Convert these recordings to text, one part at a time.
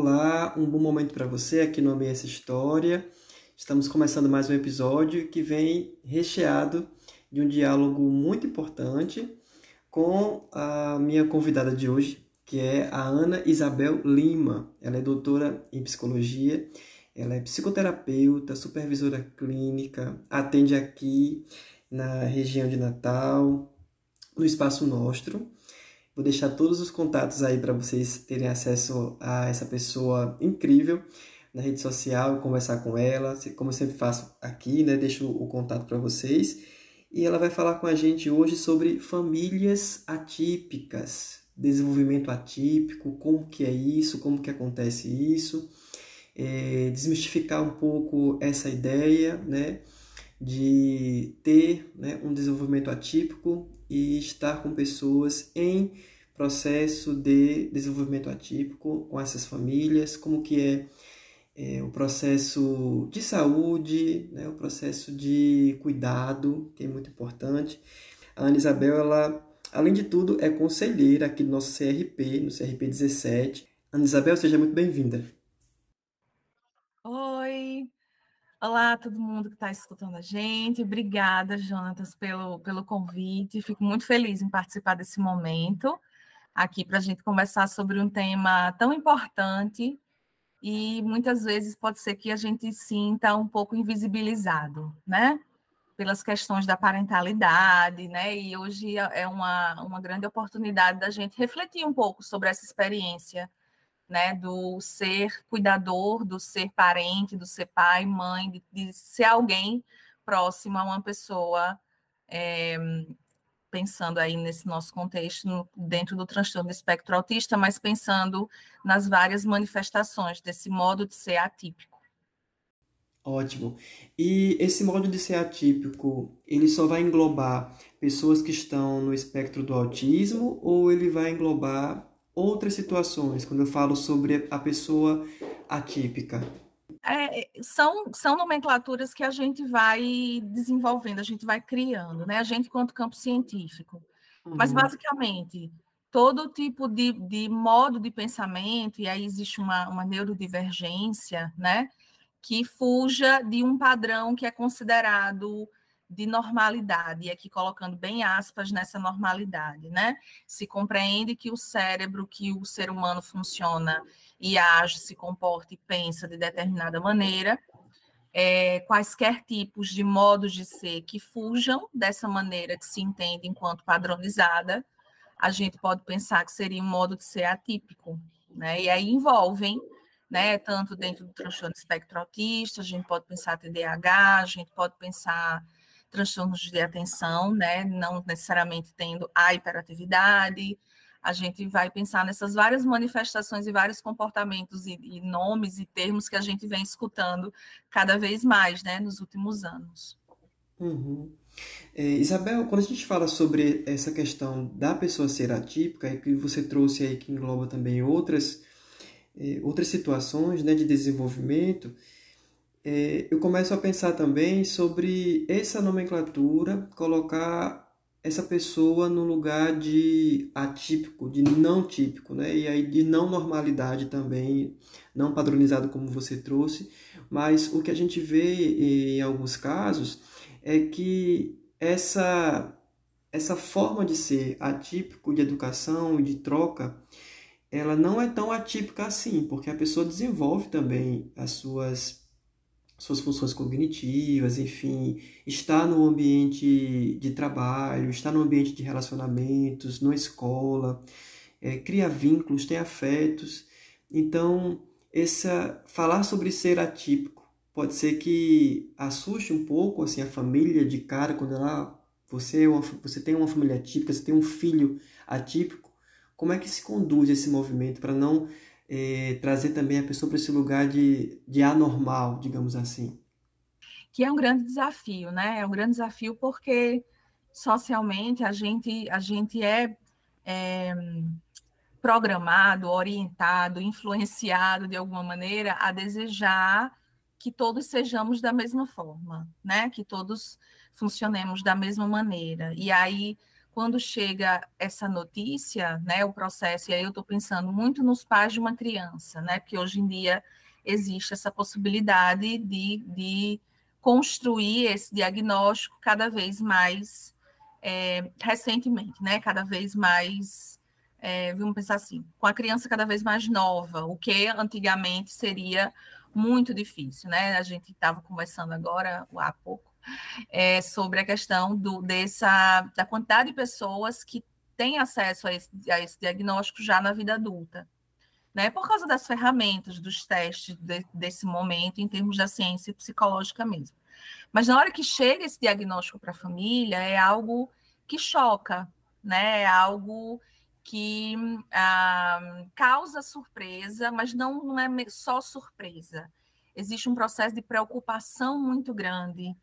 Olá, um bom momento para você aqui no Amei Essa História. Estamos começando mais um episódio que vem recheado de um diálogo muito importante com a minha convidada de hoje, que é a Ana Isabel Lima. Ela é doutora em psicologia, ela é psicoterapeuta, supervisora clínica, atende aqui na região de Natal, no Espaço Nostro. Vou deixar todos os contatos aí para vocês terem acesso a essa pessoa incrível na rede social, conversar com ela, como eu sempre faço aqui, né? Deixo o contato para vocês. E ela vai falar com a gente hoje sobre famílias atípicas, desenvolvimento atípico, como que é isso, como que acontece isso, é, desmistificar um pouco essa ideia, né? de ter né, um desenvolvimento atípico e estar com pessoas em processo de desenvolvimento atípico com essas famílias, como que é, é o processo de saúde, né, o processo de cuidado, que é muito importante. A Ana Isabel, ela, além de tudo, é conselheira aqui do nosso CRP, no CRP 17. Ana Isabel, seja muito bem-vinda. Olá, todo mundo que está escutando a gente. Obrigada, Jonatas, pelo, pelo convite. Fico muito feliz em participar desse momento aqui para a gente conversar sobre um tema tão importante e muitas vezes pode ser que a gente sinta um pouco invisibilizado, né? Pelas questões da parentalidade, né? E hoje é uma, uma grande oportunidade da gente refletir um pouco sobre essa experiência né, do ser cuidador, do ser parente, do ser pai, mãe, de, de ser alguém próximo a uma pessoa, é, pensando aí nesse nosso contexto, no, dentro do transtorno do espectro autista, mas pensando nas várias manifestações desse modo de ser atípico. Ótimo. E esse modo de ser atípico, ele só vai englobar pessoas que estão no espectro do autismo ou ele vai englobar outras situações, quando eu falo sobre a pessoa atípica? É, são, são nomenclaturas que a gente vai desenvolvendo, a gente vai criando, né? A gente, quanto campo científico. Uhum. Mas, basicamente, todo tipo de, de modo de pensamento, e aí existe uma, uma neurodivergência, né? Que fuja de um padrão que é considerado de normalidade, e aqui colocando bem aspas nessa normalidade, né? Se compreende que o cérebro, que o ser humano funciona e age, se comporta e pensa de determinada maneira, é, quaisquer tipos de modos de ser que fujam dessa maneira que se entende enquanto padronizada, a gente pode pensar que seria um modo de ser atípico, né? E aí envolvem né, tanto dentro do transtorno espectro autista, a gente pode pensar TDAH, a gente pode pensar transtornos de atenção, né? Não necessariamente tendo a hiperatividade. A gente vai pensar nessas várias manifestações e vários comportamentos e, e nomes e termos que a gente vem escutando cada vez mais, né, nos últimos anos. Uhum. É, Isabel, quando a gente fala sobre essa questão da pessoa ser atípica, e que você trouxe aí que engloba também outras, é, outras situações né, de desenvolvimento, eu começo a pensar também sobre essa nomenclatura, colocar essa pessoa no lugar de atípico, de não típico, né? E aí de não normalidade também, não padronizado como você trouxe, mas o que a gente vê em alguns casos é que essa essa forma de ser atípico de educação e de troca, ela não é tão atípica assim, porque a pessoa desenvolve também as suas suas funções cognitivas, enfim, está no ambiente de trabalho, está no ambiente de relacionamentos, na escola, é, cria vínculos, tem afetos. Então, essa falar sobre ser atípico pode ser que assuste um pouco assim a família de cara quando ela você é uma, você tem uma família atípica, você tem um filho atípico. Como é que se conduz esse movimento para não é, trazer também a pessoa para esse lugar de, de anormal, digamos assim. Que é um grande desafio, né? É um grande desafio porque socialmente a gente, a gente é, é programado, orientado, influenciado de alguma maneira a desejar que todos sejamos da mesma forma, né? Que todos funcionemos da mesma maneira. E aí quando chega essa notícia, né, o processo, e aí eu estou pensando muito nos pais de uma criança, né, porque hoje em dia existe essa possibilidade de, de construir esse diagnóstico cada vez mais é, recentemente, né, cada vez mais, é, vamos pensar assim, com a criança cada vez mais nova, o que antigamente seria muito difícil, né? A gente estava conversando agora há pouco é, sobre a questão do, dessa, da quantidade de pessoas que têm acesso a esse, a esse diagnóstico já na vida adulta. Né, por causa das ferramentas, dos testes de, desse momento, em termos da ciência psicológica mesmo. Mas na hora que chega esse diagnóstico para a família, é algo que choca, né? É algo que ah, causa surpresa, mas não, não é só surpresa. Existe um processo de preocupação muito grande,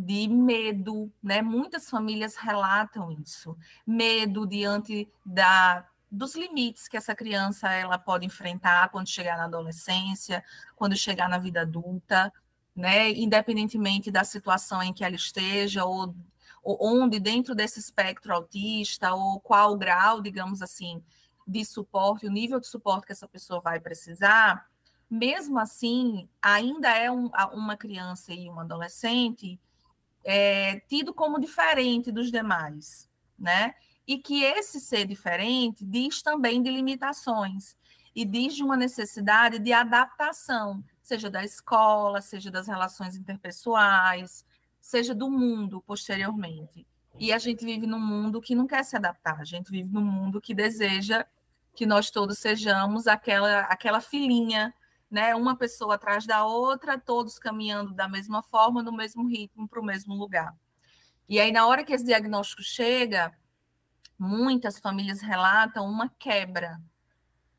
de medo, né? Muitas famílias relatam isso, medo diante da dos limites que essa criança ela pode enfrentar quando chegar na adolescência, quando chegar na vida adulta, né? Independentemente da situação em que ela esteja ou, ou onde dentro desse espectro autista ou qual grau, digamos assim, de suporte, o nível de suporte que essa pessoa vai precisar, mesmo assim, ainda é um, uma criança e um adolescente é, tido como diferente dos demais, né? E que esse ser diferente diz também de limitações e diz de uma necessidade de adaptação, seja da escola, seja das relações interpessoais, seja do mundo posteriormente. E a gente vive num mundo que não quer se adaptar, a gente vive num mundo que deseja que nós todos sejamos aquela aquela filhinha né? Uma pessoa atrás da outra, todos caminhando da mesma forma, no mesmo ritmo, para o mesmo lugar. E aí, na hora que esse diagnóstico chega, muitas famílias relatam uma quebra,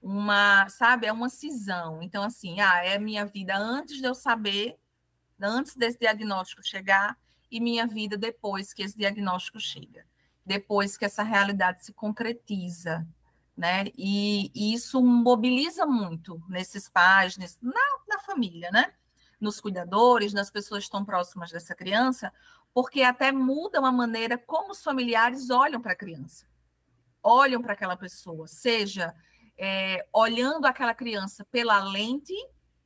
uma, sabe, é uma cisão. Então, assim, ah, é minha vida antes de eu saber, antes desse diagnóstico chegar, e minha vida depois que esse diagnóstico chega, depois que essa realidade se concretiza, né? E, e, isso mobiliza muito nesses pais, nesse, na, na, família, né? Nos cuidadores, nas pessoas que estão próximas dessa criança, porque até muda a maneira como os familiares olham para a criança, olham para aquela pessoa, seja é, olhando aquela criança pela lente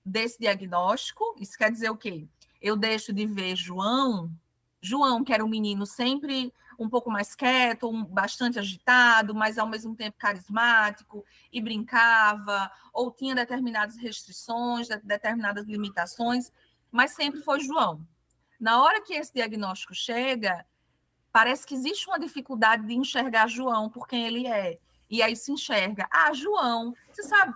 desse diagnóstico, isso quer dizer o quê? Eu deixo de ver João, João, que era um menino sempre um pouco mais quieto, um, bastante agitado, mas ao mesmo tempo carismático e brincava, ou tinha determinadas restrições, determinadas limitações, mas sempre foi João. Na hora que esse diagnóstico chega, parece que existe uma dificuldade de enxergar João por quem ele é. E aí se enxerga, ah, João, você sabe,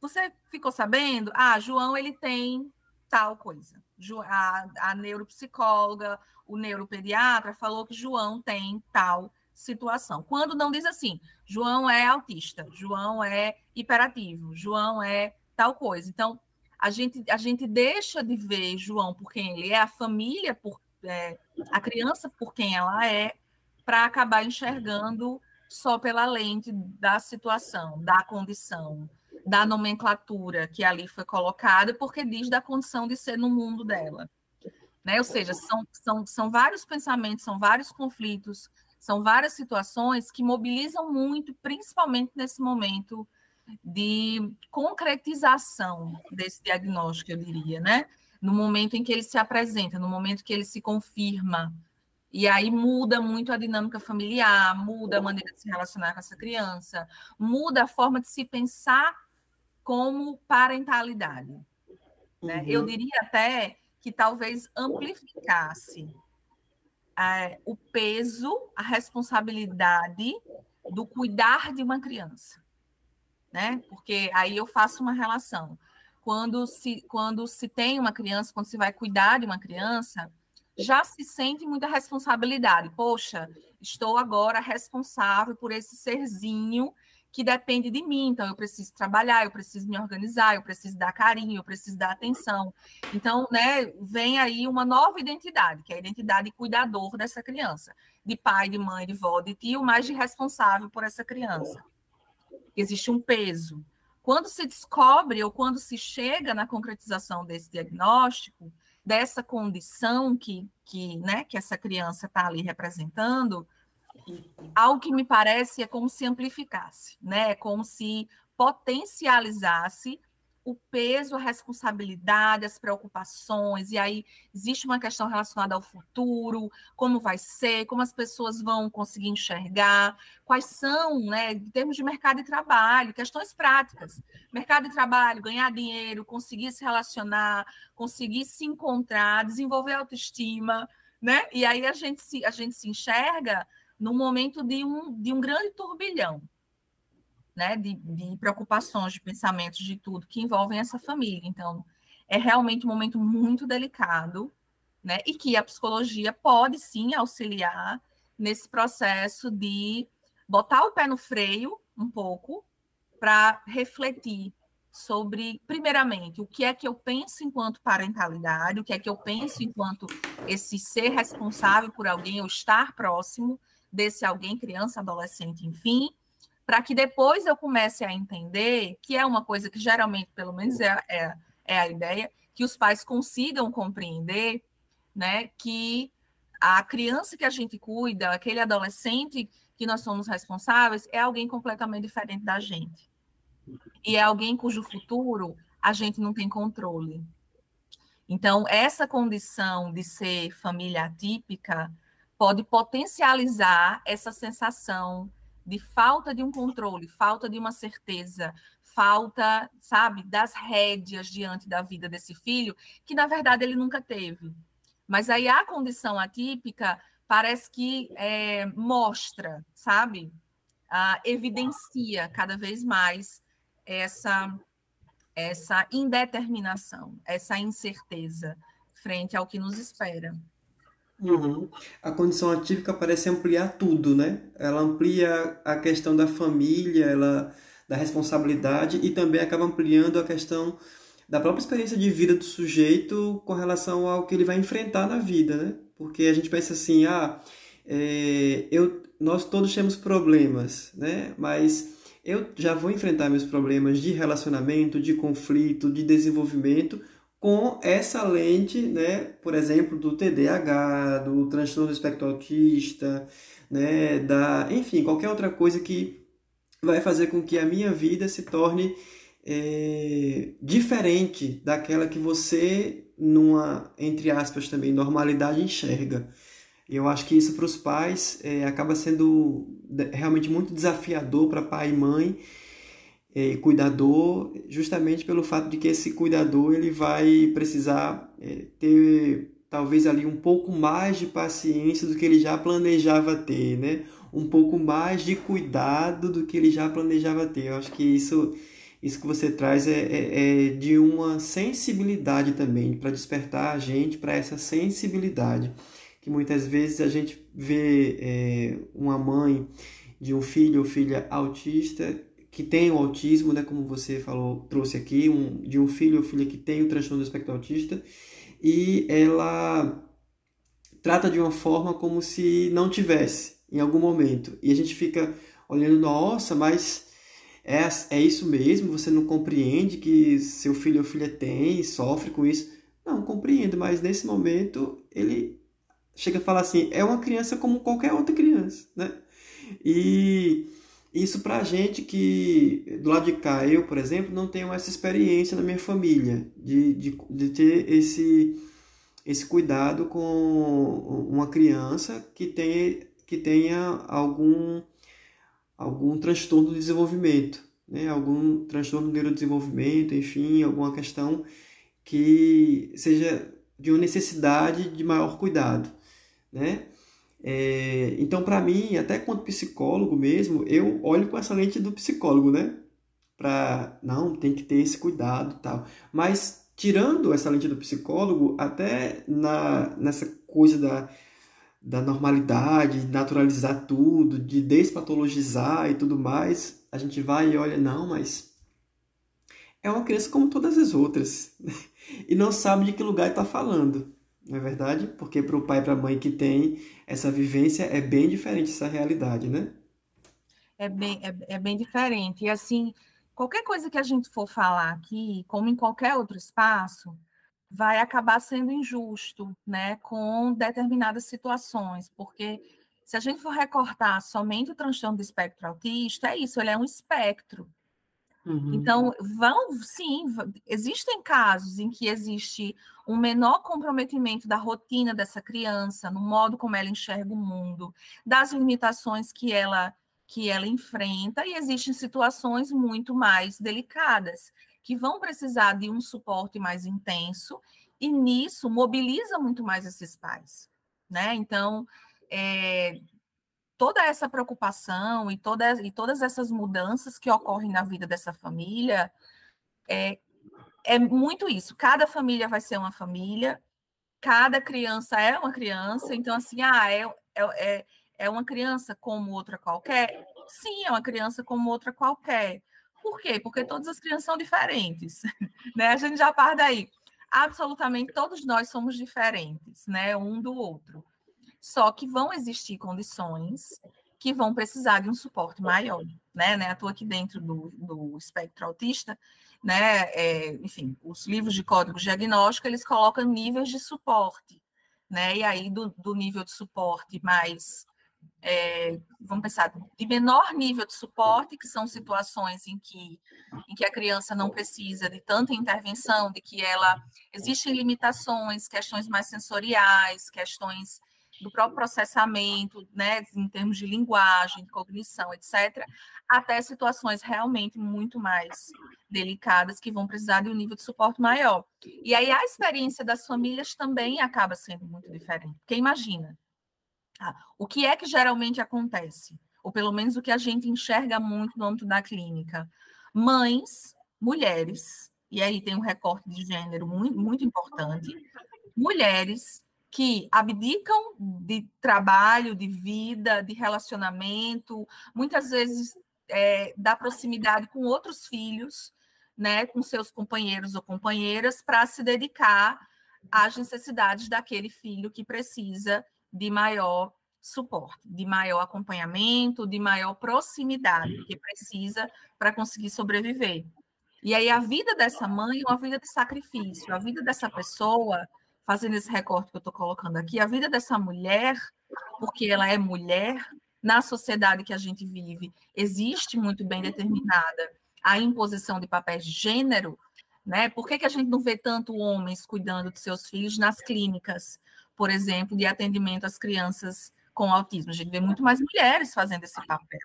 você ficou sabendo? Ah, João, ele tem tal coisa. A, a neuropsicóloga o neuropediatra falou que João tem tal situação. Quando não diz assim, João é autista, João é hiperativo, João é tal coisa. Então, a gente, a gente deixa de ver João por quem ele é, a família por é, a criança por quem ela é, para acabar enxergando só pela lente da situação, da condição, da nomenclatura que ali foi colocada, porque diz da condição de ser no mundo dela. Né? Ou seja, são, são, são vários pensamentos, são vários conflitos, são várias situações que mobilizam muito, principalmente nesse momento de concretização desse diagnóstico, eu diria, né? No momento em que ele se apresenta, no momento que ele se confirma. E aí muda muito a dinâmica familiar, muda a maneira de se relacionar com essa criança, muda a forma de se pensar como parentalidade. Né? Uhum. Eu diria até que talvez amplificasse é, o peso, a responsabilidade do cuidar de uma criança, né? Porque aí eu faço uma relação. Quando se, quando se tem uma criança, quando se vai cuidar de uma criança, já se sente muita responsabilidade. Poxa, estou agora responsável por esse serzinho que depende de mim. Então, eu preciso trabalhar, eu preciso me organizar, eu preciso dar carinho, eu preciso dar atenção. Então, né, vem aí uma nova identidade, que é a identidade de cuidador dessa criança, de pai, de mãe, de vó, de tio, mas de responsável por essa criança. Existe um peso. Quando se descobre ou quando se chega na concretização desse diagnóstico, dessa condição que, que, né, que essa criança está ali representando, algo que me parece é como se amplificasse, né? É como se potencializasse o peso, a responsabilidade, as preocupações, e aí existe uma questão relacionada ao futuro, como vai ser, como as pessoas vão conseguir enxergar, quais são, né, em termos de mercado de trabalho, questões práticas. Mercado de trabalho, ganhar dinheiro, conseguir se relacionar, conseguir se encontrar, desenvolver autoestima, né? E aí a gente se, a gente se enxerga no momento de um, de um grande turbilhão, né, de, de, preocupações, de pensamentos, de tudo que envolvem essa família. Então, é realmente um momento muito delicado, né, e que a psicologia pode sim auxiliar nesse processo de botar o pé no freio um pouco para refletir sobre, primeiramente, o que é que eu penso enquanto parentalidade, o que é que eu penso enquanto esse ser responsável por alguém ou estar próximo desse alguém, criança, adolescente, enfim, para que depois eu comece a entender que é uma coisa que geralmente, pelo menos é, é, é a ideia, que os pais consigam compreender, né, que a criança que a gente cuida, aquele adolescente que nós somos responsáveis, é alguém completamente diferente da gente. E é alguém cujo futuro a gente não tem controle. Então, essa condição de ser família atípica pode potencializar essa sensação de falta de um controle, falta de uma certeza, falta, sabe, das rédeas diante da vida desse filho, que na verdade ele nunca teve. Mas aí a condição atípica parece que é, mostra, sabe, ah, evidencia cada vez mais essa essa indeterminação, essa incerteza frente ao que nos espera. Uhum. A condição atípica parece ampliar tudo, né? Ela amplia a questão da família, ela da responsabilidade e também acaba ampliando a questão da própria experiência de vida do sujeito com relação ao que ele vai enfrentar na vida, né? Porque a gente pensa assim, ah, é, eu, nós todos temos problemas, né? Mas eu já vou enfrentar meus problemas de relacionamento, de conflito, de desenvolvimento com essa lente, né, por exemplo, do TDAH, do transtorno do espectro autista, né, da, enfim, qualquer outra coisa que vai fazer com que a minha vida se torne é, diferente daquela que você, numa, entre aspas, também, normalidade enxerga. Eu acho que isso para os pais é, acaba sendo realmente muito desafiador para pai e mãe, é, cuidador, justamente pelo fato de que esse cuidador ele vai precisar é, ter talvez ali um pouco mais de paciência do que ele já planejava ter, né? Um pouco mais de cuidado do que ele já planejava ter. Eu acho que isso, isso que você traz é, é, é de uma sensibilidade também, para despertar a gente para essa sensibilidade. Que muitas vezes a gente vê é, uma mãe de um filho ou filha autista que tem o autismo, né, como você falou, trouxe aqui, um, de um filho ou filha que tem o transtorno do espectro autista, e ela trata de uma forma como se não tivesse em algum momento. E a gente fica olhando, nossa, mas é, é isso mesmo? Você não compreende que seu filho ou filha tem sofre com isso? Não, compreendo, mas nesse momento ele chega a falar assim, é uma criança como qualquer outra criança, né? E isso para gente que, do lado de cá, eu, por exemplo, não tenho essa experiência na minha família, de, de, de ter esse, esse cuidado com uma criança que, tem, que tenha algum, algum transtorno do desenvolvimento, né? algum transtorno do neurodesenvolvimento, enfim, alguma questão que seja de uma necessidade de maior cuidado, né? É, então, para mim, até quanto psicólogo mesmo, eu olho com essa lente do psicólogo, né? Para não, tem que ter esse cuidado, tal. Mas tirando essa lente do psicólogo, até na nessa coisa da da normalidade, de naturalizar tudo, de despatologizar e tudo mais, a gente vai e olha, não, mas é uma criança como todas as outras e não sabe de que lugar está falando não é verdade? Porque para o pai e para a mãe que tem essa vivência é bem diferente essa realidade, né? É bem, é, é bem diferente. E assim, qualquer coisa que a gente for falar aqui, como em qualquer outro espaço, vai acabar sendo injusto, né, com determinadas situações, porque se a gente for recortar somente o transtorno do espectro autista, é isso, ele é um espectro. Uhum. Então, vão, sim, existem casos em que existe um menor comprometimento da rotina dessa criança, no modo como ela enxerga o mundo, das limitações que ela que ela enfrenta, e existem situações muito mais delicadas, que vão precisar de um suporte mais intenso, e nisso mobiliza muito mais esses pais. Né? Então, é, toda essa preocupação e, toda, e todas essas mudanças que ocorrem na vida dessa família é, é muito isso. Cada família vai ser uma família, cada criança é uma criança, então, assim, ah, é, é, é é uma criança como outra qualquer? Sim, é uma criança como outra qualquer. Por quê? Porque todas as crianças são diferentes. né? A gente já parte daí. Absolutamente todos nós somos diferentes, né? Um do outro. Só que vão existir condições que vão precisar de um suporte maior, né? né? Estou aqui dentro do, do espectro autista, né? É, enfim, os livros de código diagnóstico eles colocam níveis de suporte, né? E aí do, do nível de suporte mais é, vamos pensar, de menor nível de suporte, que são situações em que, em que a criança não precisa de tanta intervenção, de que ela existem limitações, questões mais sensoriais, questões do próprio processamento, né, em termos de linguagem, de cognição, etc., até situações realmente muito mais delicadas que vão precisar de um nível de suporte maior. E aí a experiência das famílias também acaba sendo muito diferente. Porque imagina, Tá? O que é que geralmente acontece? Ou pelo menos o que a gente enxerga muito no âmbito da clínica? Mães, mulheres, e aí tem um recorte de gênero muito, muito importante, mulheres que abdicam de trabalho, de vida, de relacionamento, muitas vezes é, da proximidade com outros filhos, né, com seus companheiros ou companheiras, para se dedicar às necessidades daquele filho que precisa de maior suporte, de maior acompanhamento, de maior proximidade que precisa para conseguir sobreviver. E aí a vida dessa mãe é uma vida de sacrifício, a vida dessa pessoa, fazendo esse recorte que eu estou colocando aqui, a vida dessa mulher, porque ela é mulher, na sociedade que a gente vive, existe muito bem determinada a imposição de papéis de gênero, né? Por que, que a gente não vê tanto homens cuidando de seus filhos nas clínicas? por exemplo, de atendimento às crianças com autismo. A gente vê muito mais mulheres fazendo esse papel.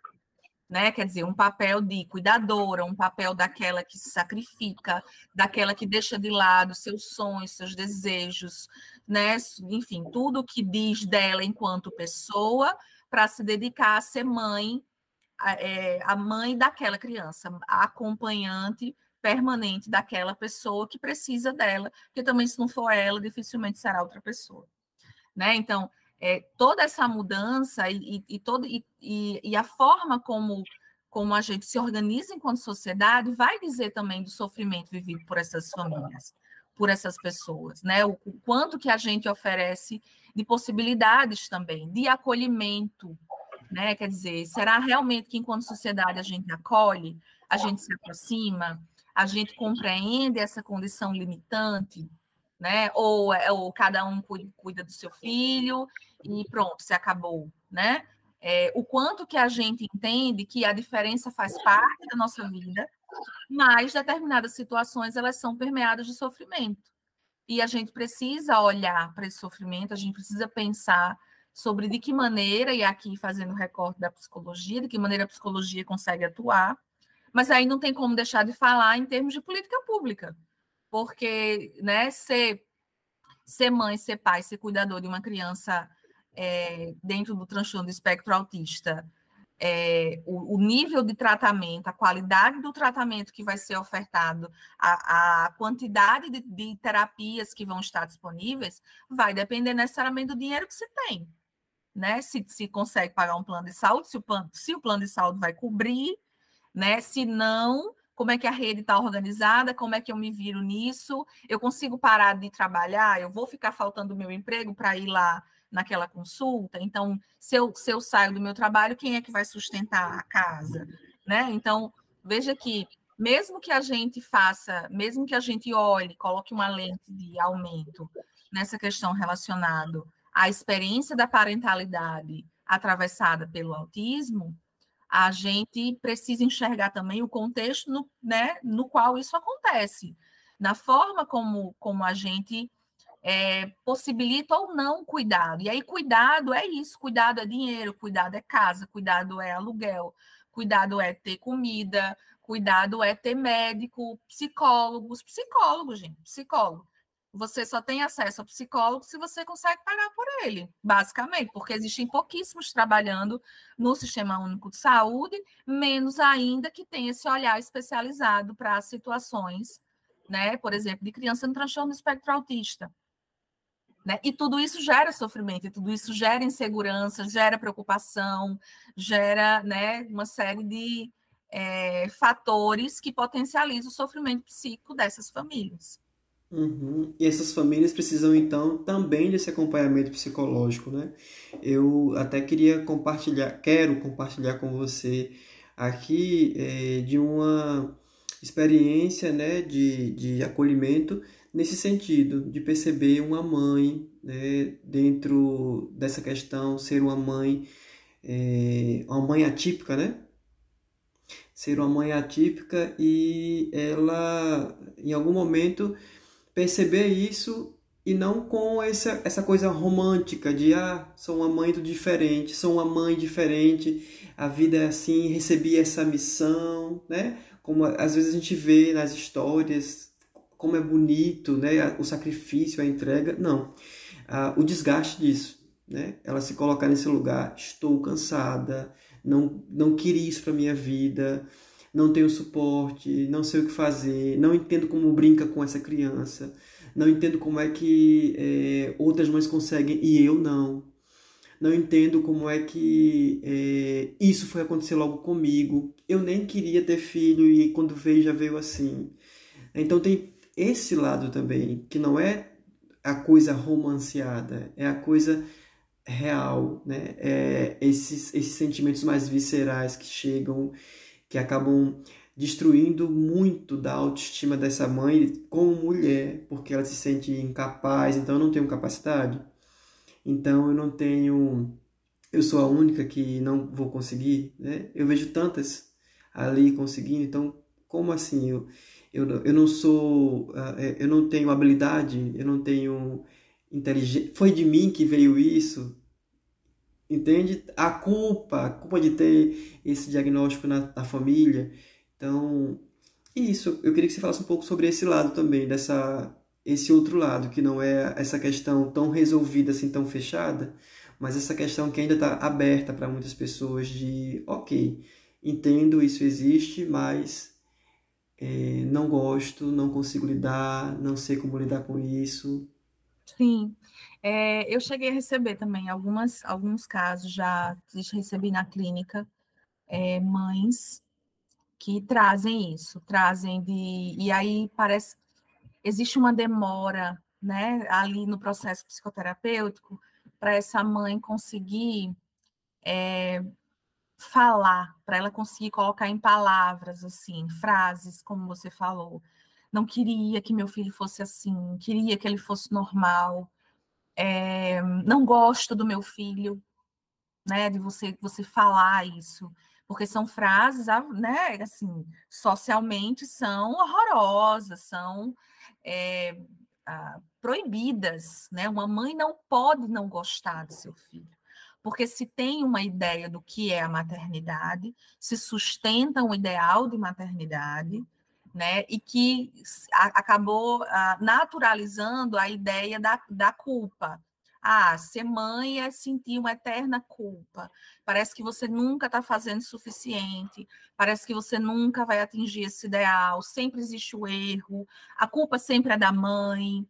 Né? Quer dizer, um papel de cuidadora, um papel daquela que se sacrifica, daquela que deixa de lado seus sonhos, seus desejos, né? Enfim, tudo que diz dela enquanto pessoa para se dedicar a ser mãe, a, é, a mãe daquela criança, a acompanhante permanente daquela pessoa que precisa dela, porque também se não for ela, dificilmente será outra pessoa né? Então, é, toda essa mudança e, e, todo, e, e, a forma como, como a gente se organiza enquanto sociedade vai dizer também do sofrimento vivido por essas famílias, por essas pessoas, né? O, o quanto que a gente oferece de possibilidades também, de acolhimento, né? Quer dizer, será realmente que enquanto sociedade a gente acolhe, a gente se aproxima, a gente compreende essa condição limitante, né? Ou, é, ou cada um cuida do seu filho e pronto, se acabou, né? É, o quanto que a gente entende que a diferença faz parte da nossa vida, mas determinadas situações elas são permeadas de sofrimento. E a gente precisa olhar para esse sofrimento, a gente precisa pensar sobre de que maneira, e aqui fazendo recorte da psicologia, de que maneira a psicologia consegue atuar, mas aí não tem como deixar de falar em termos de política pública porque né, ser, ser mãe, ser pai, ser cuidador de uma criança é, dentro do transtorno do espectro autista, é, o, o, nível de tratamento, a qualidade do tratamento que vai ser ofertado, a, a quantidade de, de, terapias que vão estar disponíveis, vai depender necessariamente do dinheiro que se tem. Né? Se, se consegue pagar um plano de saúde, se o plano, se o plano de saúde vai cobrir, né? Se não, como é que a rede está organizada, como é que eu me viro nisso, eu consigo parar de trabalhar, eu vou ficar faltando o meu emprego para ir lá naquela consulta, então, se eu, se eu saio do meu trabalho, quem é que vai sustentar a casa, né? Então, veja que, mesmo que a gente faça, mesmo que a gente olhe, coloque uma lente de aumento nessa questão relacionada à experiência da parentalidade, atravessada pelo autismo, a gente precisa enxergar também o contexto no, né, no qual isso acontece, na forma como, como a gente é, possibilita ou não cuidado. E aí, cuidado é isso: cuidado é dinheiro, cuidado é casa, cuidado é aluguel, cuidado é ter comida, cuidado é ter médico, psicólogos, psicólogos, gente, psicólogo. Você só tem acesso ao psicólogo se você consegue pagar por ele, basicamente, porque existem pouquíssimos trabalhando no Sistema Único de Saúde, menos ainda que tem esse olhar especializado para situações, né, por exemplo, de criança no transtorno espectro autista. Né? E tudo isso gera sofrimento, e tudo isso gera insegurança, gera preocupação, gera né, uma série de é, fatores que potencializam o sofrimento psíquico dessas famílias. Uhum. E essas famílias precisam, então, também desse acompanhamento psicológico, né? Eu até queria compartilhar, quero compartilhar com você aqui é, de uma experiência, né, de, de acolhimento nesse sentido, de perceber uma mãe, né, dentro dessa questão, ser uma mãe, é, uma mãe atípica, né? Ser uma mãe atípica e ela, em algum momento, perceber isso e não com essa, essa coisa romântica de ah, sou uma mãe do diferente, sou uma mãe diferente, a vida é assim, recebi essa missão, né? Como às vezes a gente vê nas histórias como é bonito, né? O sacrifício, a entrega. Não. Ah, o desgaste disso, né? Ela se colocar nesse lugar, estou cansada, não, não queria isso para minha vida, não tenho suporte, não sei o que fazer, não entendo como brinca com essa criança, não entendo como é que é, outras mães conseguem e eu não. Não entendo como é que é, isso foi acontecer logo comigo. Eu nem queria ter filho e quando veio já veio assim. Então tem esse lado também, que não é a coisa romanceada, é a coisa real, né? É esses, esses sentimentos mais viscerais que chegam, que acabam destruindo muito da autoestima dessa mãe como mulher, porque ela se sente incapaz, então eu não tenho capacidade, então eu não tenho, eu sou a única que não vou conseguir, né? Eu vejo tantas ali conseguindo, então como assim eu eu, eu não sou, ah, é, eu não tenho habilidade, eu não tenho inteligência. Foi de mim que veio isso, entende? A culpa, a culpa de ter esse diagnóstico na, na família. Então, isso. Eu queria que você falasse um pouco sobre esse lado também, dessa esse outro lado, que não é essa questão tão resolvida assim, tão fechada, mas essa questão que ainda está aberta para muitas pessoas de, ok, entendo isso existe, mas é, não gosto, não consigo lidar, não sei como lidar com isso. Sim, é, eu cheguei a receber também algumas, alguns casos, já recebi na clínica, é, mães que trazem isso, trazem de. E aí parece. Existe uma demora né, ali no processo psicoterapêutico para essa mãe conseguir é, falar, para ela conseguir colocar em palavras, assim, frases, como você falou. Não queria que meu filho fosse assim, queria que ele fosse normal. É, não gosto do meu filho, né? De você você falar isso, porque são frases, ah, né? Assim, socialmente são horrorosas, são é, ah, proibidas, né? Uma mãe não pode não gostar do seu filho porque se tem uma ideia do que é a maternidade, se sustenta um ideal de maternidade, né, e que acabou ah, naturalizando a ideia da, da culpa. Ah, ser mãe é sentir uma eterna culpa. Parece que você nunca está fazendo o suficiente. Parece que você nunca vai atingir esse ideal. Sempre existe o erro. A culpa sempre é da mãe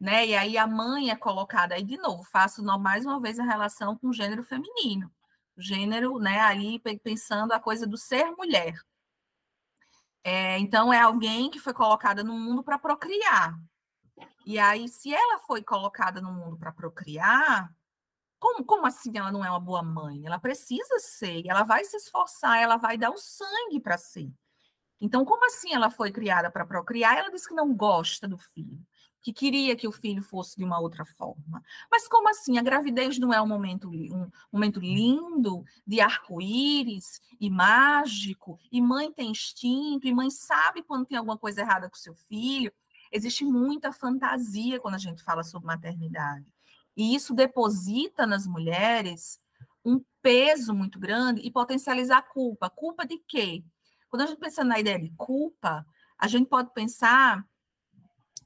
né? E aí a mãe é colocada aí de novo, faço mais uma vez a relação com o gênero feminino. O gênero, né, ali pensando a coisa do ser mulher. É, então é alguém que foi colocada no mundo para procriar. E aí, se ela foi colocada no mundo para procriar, como, como assim ela não é uma boa mãe? Ela precisa ser, ela vai se esforçar, ela vai dar o sangue para ser. Então, como assim ela foi criada para procriar? Ela diz que não gosta do filho. Que queria que o filho fosse de uma outra forma. Mas como assim? A gravidez não é um momento, um momento lindo, de arco-íris e mágico, e mãe tem instinto, e mãe sabe quando tem alguma coisa errada com seu filho. Existe muita fantasia quando a gente fala sobre maternidade. E isso deposita nas mulheres um peso muito grande e potencializa a culpa. Culpa de quê? Quando a gente pensa na ideia de culpa, a gente pode pensar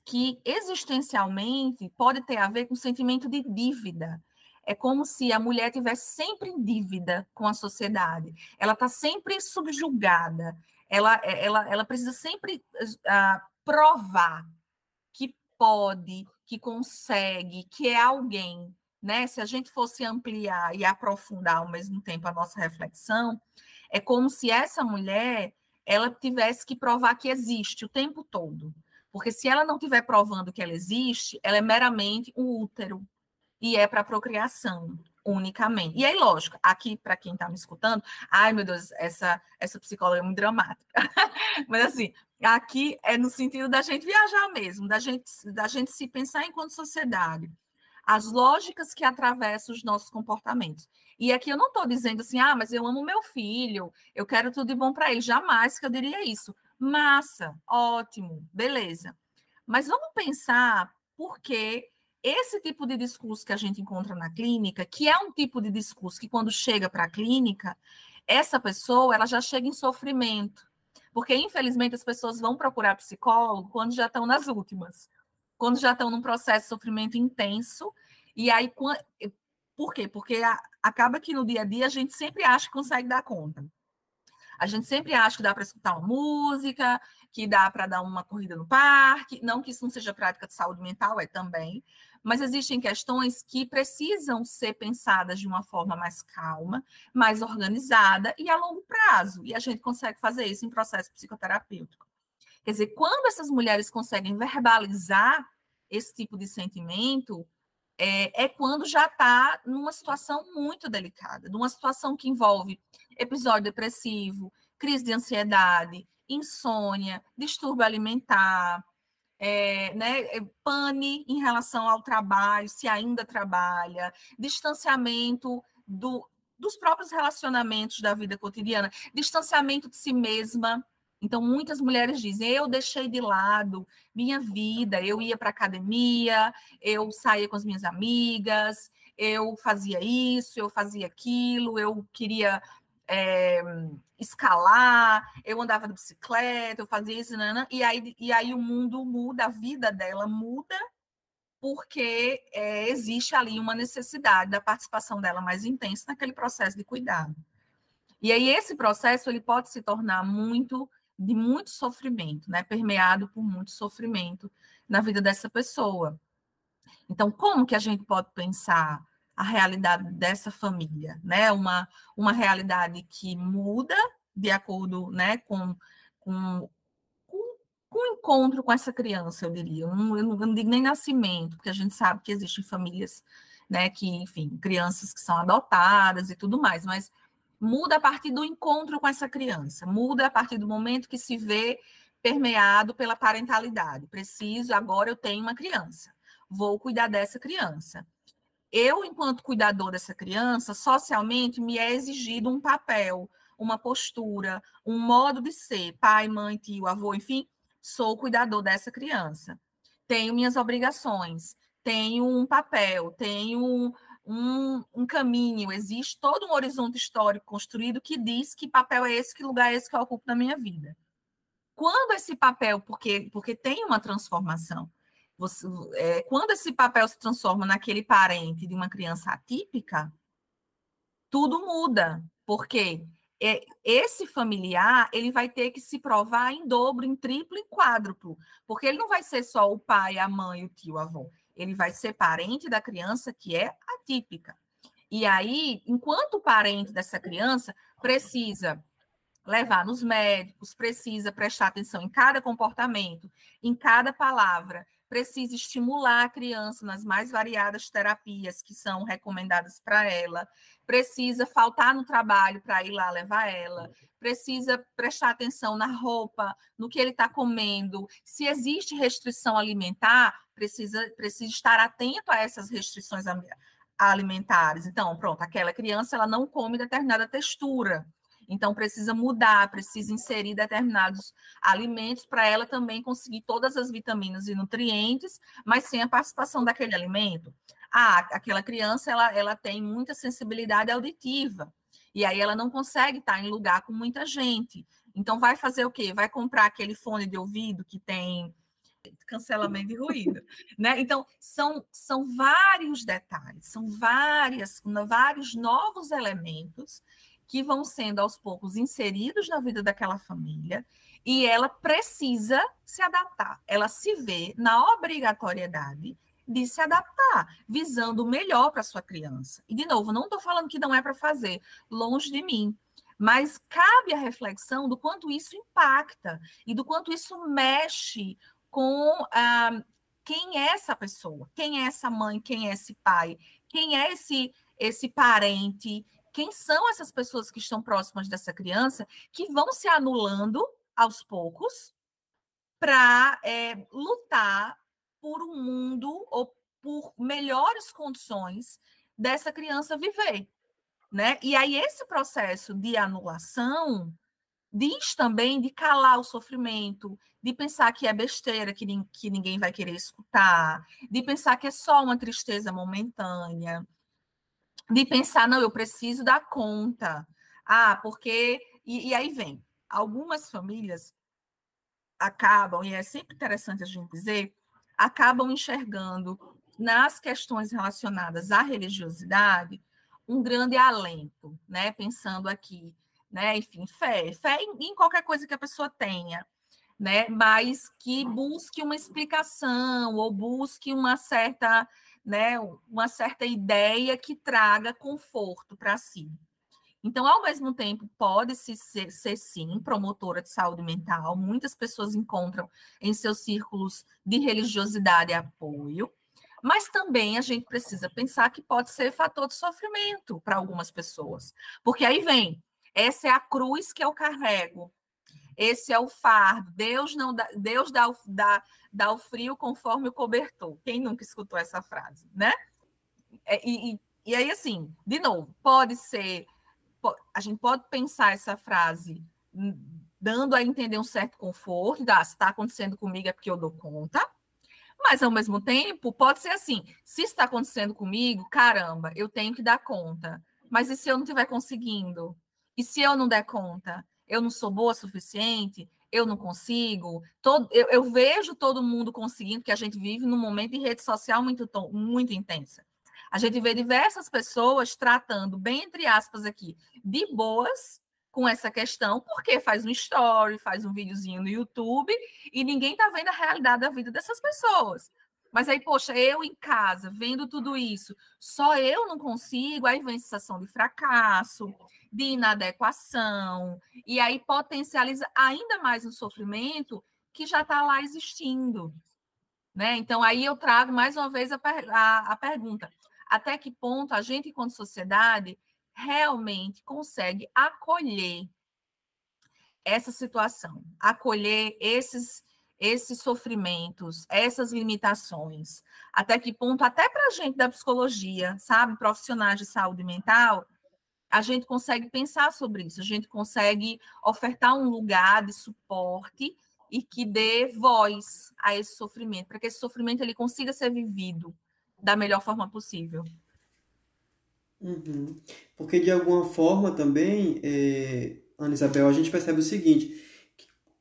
que existencialmente pode ter a ver com o sentimento de dívida. É como se a mulher tivesse sempre em dívida com a sociedade. Ela está sempre subjugada. Ela, ela, ela precisa sempre uh, provar que pode, que consegue, que é alguém. Né? Se a gente fosse ampliar e aprofundar ao mesmo tempo a nossa reflexão, é como se essa mulher ela tivesse que provar que existe o tempo todo. Porque se ela não estiver provando que ela existe, ela é meramente um útero e é para procriação unicamente. E aí, lógico, aqui para quem está me escutando, ai meu Deus, essa essa psicóloga é muito dramática. Mas assim, aqui é no sentido da gente viajar mesmo, da gente da gente se pensar enquanto sociedade as lógicas que atravessam os nossos comportamentos. E aqui eu não estou dizendo assim, ah, mas eu amo meu filho, eu quero tudo de bom para ele. Jamais que eu diria isso. Massa, ótimo, beleza. Mas vamos pensar por que esse tipo de discurso que a gente encontra na clínica, que é um tipo de discurso que quando chega para a clínica, essa pessoa ela já chega em sofrimento. Porque, infelizmente, as pessoas vão procurar psicólogo quando já estão nas últimas quando já estão num processo de sofrimento intenso. E aí, por quê? Porque acaba que no dia a dia a gente sempre acha que consegue dar conta. A gente sempre acha que dá para escutar uma música, que dá para dar uma corrida no parque. Não que isso não seja prática de saúde mental, é também. Mas existem questões que precisam ser pensadas de uma forma mais calma, mais organizada e a longo prazo. E a gente consegue fazer isso em processo psicoterapêutico. Quer dizer, quando essas mulheres conseguem verbalizar esse tipo de sentimento, é, é quando já está numa situação muito delicada, numa situação que envolve episódio depressivo, crise de ansiedade, insônia, distúrbio alimentar, é, né, é, pane em relação ao trabalho, se ainda trabalha, distanciamento do, dos próprios relacionamentos da vida cotidiana, distanciamento de si mesma, então, muitas mulheres dizem: eu deixei de lado minha vida, eu ia para academia, eu saía com as minhas amigas, eu fazia isso, eu fazia aquilo, eu queria é, escalar, eu andava de bicicleta, eu fazia isso, né, e, aí, e aí o mundo muda, a vida dela muda, porque é, existe ali uma necessidade da participação dela mais intensa naquele processo de cuidado. E aí esse processo ele pode se tornar muito de muito sofrimento, né? Permeado por muito sofrimento na vida dessa pessoa. Então, como que a gente pode pensar a realidade dessa família, né? Uma, uma realidade que muda de acordo, né, com, com, com, com o encontro com essa criança, eu diria. Eu não, eu não digo nem nascimento, porque a gente sabe que existem famílias, né, que, enfim, crianças que são adotadas e tudo mais, mas muda a partir do encontro com essa criança, muda a partir do momento que se vê permeado pela parentalidade. Preciso, agora eu tenho uma criança, vou cuidar dessa criança. Eu, enquanto cuidador dessa criança, socialmente me é exigido um papel, uma postura, um modo de ser, pai, mãe, tio, avô, enfim, sou cuidador dessa criança. Tenho minhas obrigações, tenho um papel, tenho um, um, caminho, existe todo um horizonte histórico construído que diz que papel é esse, que lugar é esse que eu ocupo na minha vida. Quando esse papel, porque, porque tem uma transformação, você, é, quando esse papel se transforma naquele parente de uma criança atípica, tudo muda, porque é, esse familiar ele vai ter que se provar em dobro, em triplo, em quádruplo, porque ele não vai ser só o pai, a mãe, o tio, o avô. Ele vai ser parente da criança que é atípica. E aí, enquanto parente dessa criança precisa levar nos médicos, precisa prestar atenção em cada comportamento, em cada palavra, precisa estimular a criança nas mais variadas terapias que são recomendadas para ela, precisa faltar no trabalho para ir lá levar ela, precisa prestar atenção na roupa, no que ele está comendo, se existe restrição alimentar, precisa, precisa estar atento a essas restrições alimentares. Então, pronto, aquela criança ela não come determinada textura. Então, precisa mudar, precisa inserir determinados alimentos para ela também conseguir todas as vitaminas e nutrientes, mas sem a participação daquele alimento. Ah, aquela criança ela, ela tem muita sensibilidade auditiva. E aí ela não consegue estar em lugar com muita gente. Então vai fazer o quê? Vai comprar aquele fone de ouvido que tem cancelamento de ruído, né? Então são são vários detalhes, são várias vários novos elementos que vão sendo aos poucos inseridos na vida daquela família e ela precisa se adaptar. Ela se vê na obrigatoriedade de se adaptar, visando o melhor para sua criança. E, de novo, não estou falando que não é para fazer, longe de mim. Mas cabe a reflexão do quanto isso impacta e do quanto isso mexe com ah, quem é essa pessoa, quem é essa mãe, quem é esse pai, quem é esse, esse parente, quem são essas pessoas que estão próximas dessa criança que vão se anulando aos poucos para é, eh, lutar por um mundo ou por melhores condições dessa criança viver, né? E aí esse processo de anulação diz também de calar o sofrimento, de pensar que é besteira, que, que ninguém vai querer escutar, de pensar que é só uma tristeza momentânea, de pensar, não, eu preciso dar conta. Ah, porque. E, e aí vem. Algumas famílias acabam, e é sempre interessante a gente dizer, acabam enxergando nas questões relacionadas à religiosidade um grande alento, né? Pensando aqui, né? Enfim, fé, fé em, em qualquer coisa que a pessoa tenha, né? Mas que busque uma explicação ou busque uma certa, né? Uma certa ideia que traga conforto para si. Então, ao mesmo tempo, pode-se ser, ser, sim promotora de saúde mental, muitas pessoas encontram em seus círculos de religiosidade apoio, mas também a gente precisa pensar que pode ser fator de sofrimento para algumas pessoas, porque aí vem, essa é a cruz que eu carrego, esse é o fardo, Deus não dá, Deus dá o, dá, dá o frio conforme o cobertor. Quem nunca escutou essa frase, né? É, e, e, e aí, assim, de novo, pode ser a gente pode pensar essa frase dando a entender um certo conforto, da, se está acontecendo comigo é porque eu dou conta, mas ao mesmo tempo pode ser assim, se está acontecendo comigo, caramba, eu tenho que dar conta. Mas e se eu não estiver conseguindo? E se eu não der conta? Eu não sou boa o suficiente? Eu não consigo? Todo, eu, eu vejo todo mundo conseguindo, que a gente vive num momento de rede social muito, muito intensa. A gente vê diversas pessoas tratando, bem entre aspas aqui, de boas com essa questão, porque faz um story, faz um videozinho no YouTube e ninguém está vendo a realidade da vida dessas pessoas. Mas aí, poxa, eu em casa, vendo tudo isso, só eu não consigo, aí vem sensação de fracasso, de inadequação, e aí potencializa ainda mais o sofrimento que já está lá existindo. Né? Então, aí eu trago mais uma vez a, a, a pergunta: até que ponto a gente, enquanto sociedade, realmente consegue acolher essa situação, acolher esses esses sofrimentos, essas limitações, até que ponto, até para a gente da psicologia, sabe, profissionais de saúde mental, a gente consegue pensar sobre isso, a gente consegue ofertar um lugar de suporte e que dê voz a esse sofrimento, para que esse sofrimento ele consiga ser vivido, da melhor forma possível. Uhum. Porque de alguma forma também, é, Ana Isabel, a gente percebe o seguinte,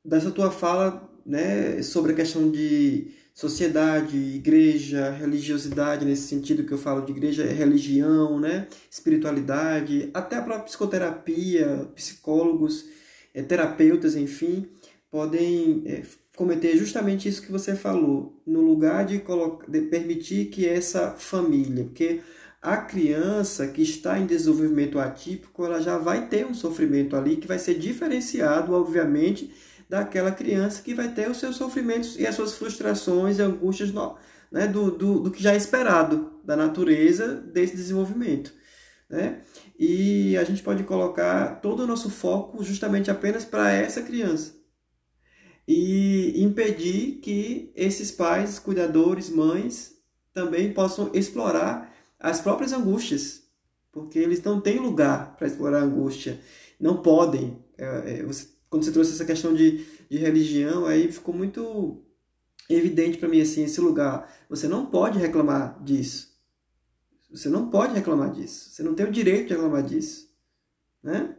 dessa tua fala né, sobre a questão de sociedade, igreja, religiosidade, nesse sentido que eu falo de igreja, é religião, né, espiritualidade, até a própria psicoterapia, psicólogos, é, terapeutas, enfim, podem é, cometer justamente isso que você falou, no lugar de, de permitir que essa família, porque a criança que está em desenvolvimento atípico, ela já vai ter um sofrimento ali que vai ser diferenciado, obviamente, daquela criança que vai ter os seus sofrimentos e as suas frustrações e angústias no, né, do, do, do que já é esperado da natureza desse desenvolvimento. Né? E a gente pode colocar todo o nosso foco justamente apenas para essa criança. e impedir que esses pais, cuidadores, mães, também possam explorar as próprias angústias, porque eles não têm lugar para explorar a angústia, não podem. É, é, você, quando você trouxe essa questão de, de religião, aí ficou muito evidente para mim assim esse lugar. Você não pode reclamar disso. Você não pode reclamar disso. Você não tem o direito de reclamar disso, né?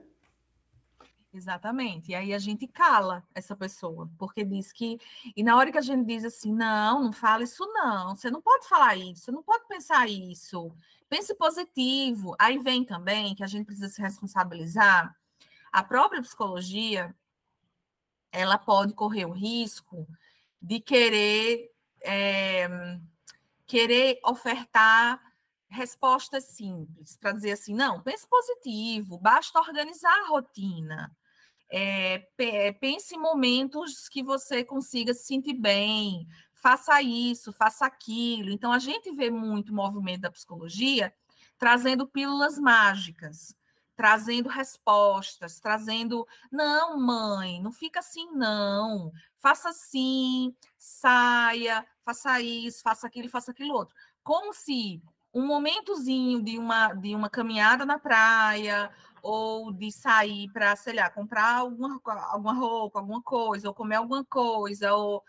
Exatamente. E aí a gente cala essa pessoa, porque diz que. E na hora que a gente diz assim, não, não fala isso, não, você não pode falar isso, você não pode pensar isso. Pense positivo. Aí vem também que a gente precisa se responsabilizar. A própria psicologia, ela pode correr o risco de querer, é, querer ofertar respostas simples, para dizer assim, não, pense positivo, basta organizar a rotina. É, pense em momentos que você consiga se sentir bem, faça isso, faça aquilo. Então, a gente vê muito movimento da psicologia trazendo pílulas mágicas, trazendo respostas, trazendo, não, mãe, não fica assim, não, faça assim, saia, faça isso, faça aquilo, faça aquilo outro. Como se um momentozinho de uma, de uma caminhada na praia, ou de sair para, sei lá, comprar alguma, alguma roupa, alguma coisa, ou comer alguma coisa, ou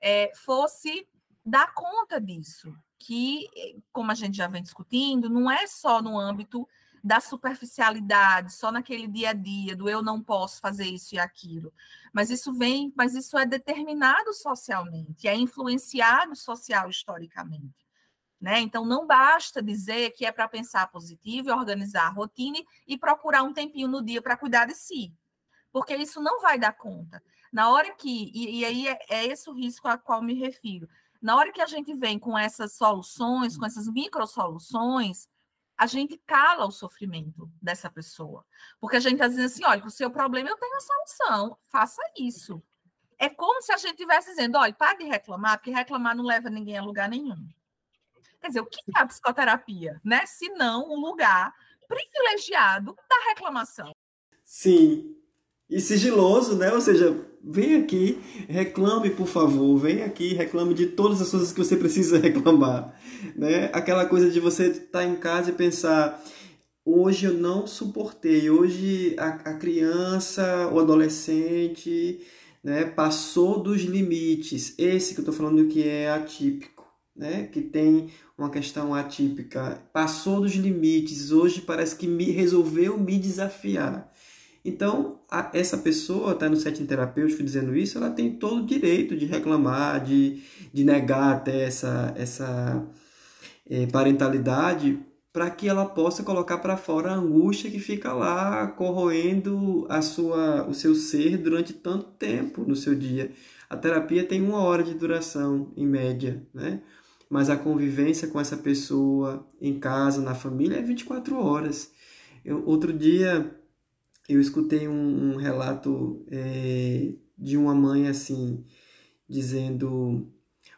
é, fosse dar conta disso. Que, como a gente já vem discutindo, não é só no âmbito da superficialidade, só naquele dia a dia, do eu não posso fazer isso e aquilo. Mas isso vem, mas isso é determinado socialmente, é influenciado social historicamente. Né? Então, não basta dizer que é para pensar positivo organizar a rotina e procurar um tempinho no dia para cuidar de si, porque isso não vai dar conta. Na hora que, e, e aí é, é, esse o risco a qual me refiro, na hora que a gente vem com essas soluções, com essas micro soluções, a gente cala o sofrimento dessa pessoa. Porque a gente está dizendo assim: olha, o seu problema eu tenho a solução, faça isso. É como se a gente estivesse dizendo: olha, pare de reclamar, porque reclamar não leva ninguém a lugar nenhum. Quer dizer, o que é a psicoterapia, né? Se não um lugar privilegiado da reclamação. Sim. E sigiloso, né? Ou seja, vem aqui, reclame, por favor, vem aqui, reclame de todas as coisas que você precisa reclamar, né? Aquela coisa de você estar tá em casa e pensar, hoje eu não suportei, hoje a, a criança, o adolescente, né, passou dos limites. Esse que eu estou falando que é atípico, né, que tem uma questão atípica, passou dos limites, hoje parece que me resolveu me desafiar. Então, a, essa pessoa está no setting terapêutico dizendo isso, ela tem todo o direito de reclamar, de, de negar até essa, essa é, parentalidade, para que ela possa colocar para fora a angústia que fica lá corroendo a sua, o seu ser durante tanto tempo no seu dia. A terapia tem uma hora de duração, em média, né? mas a convivência com essa pessoa em casa, na família, é 24 horas. Eu, outro dia eu escutei um, um relato é, de uma mãe assim, dizendo: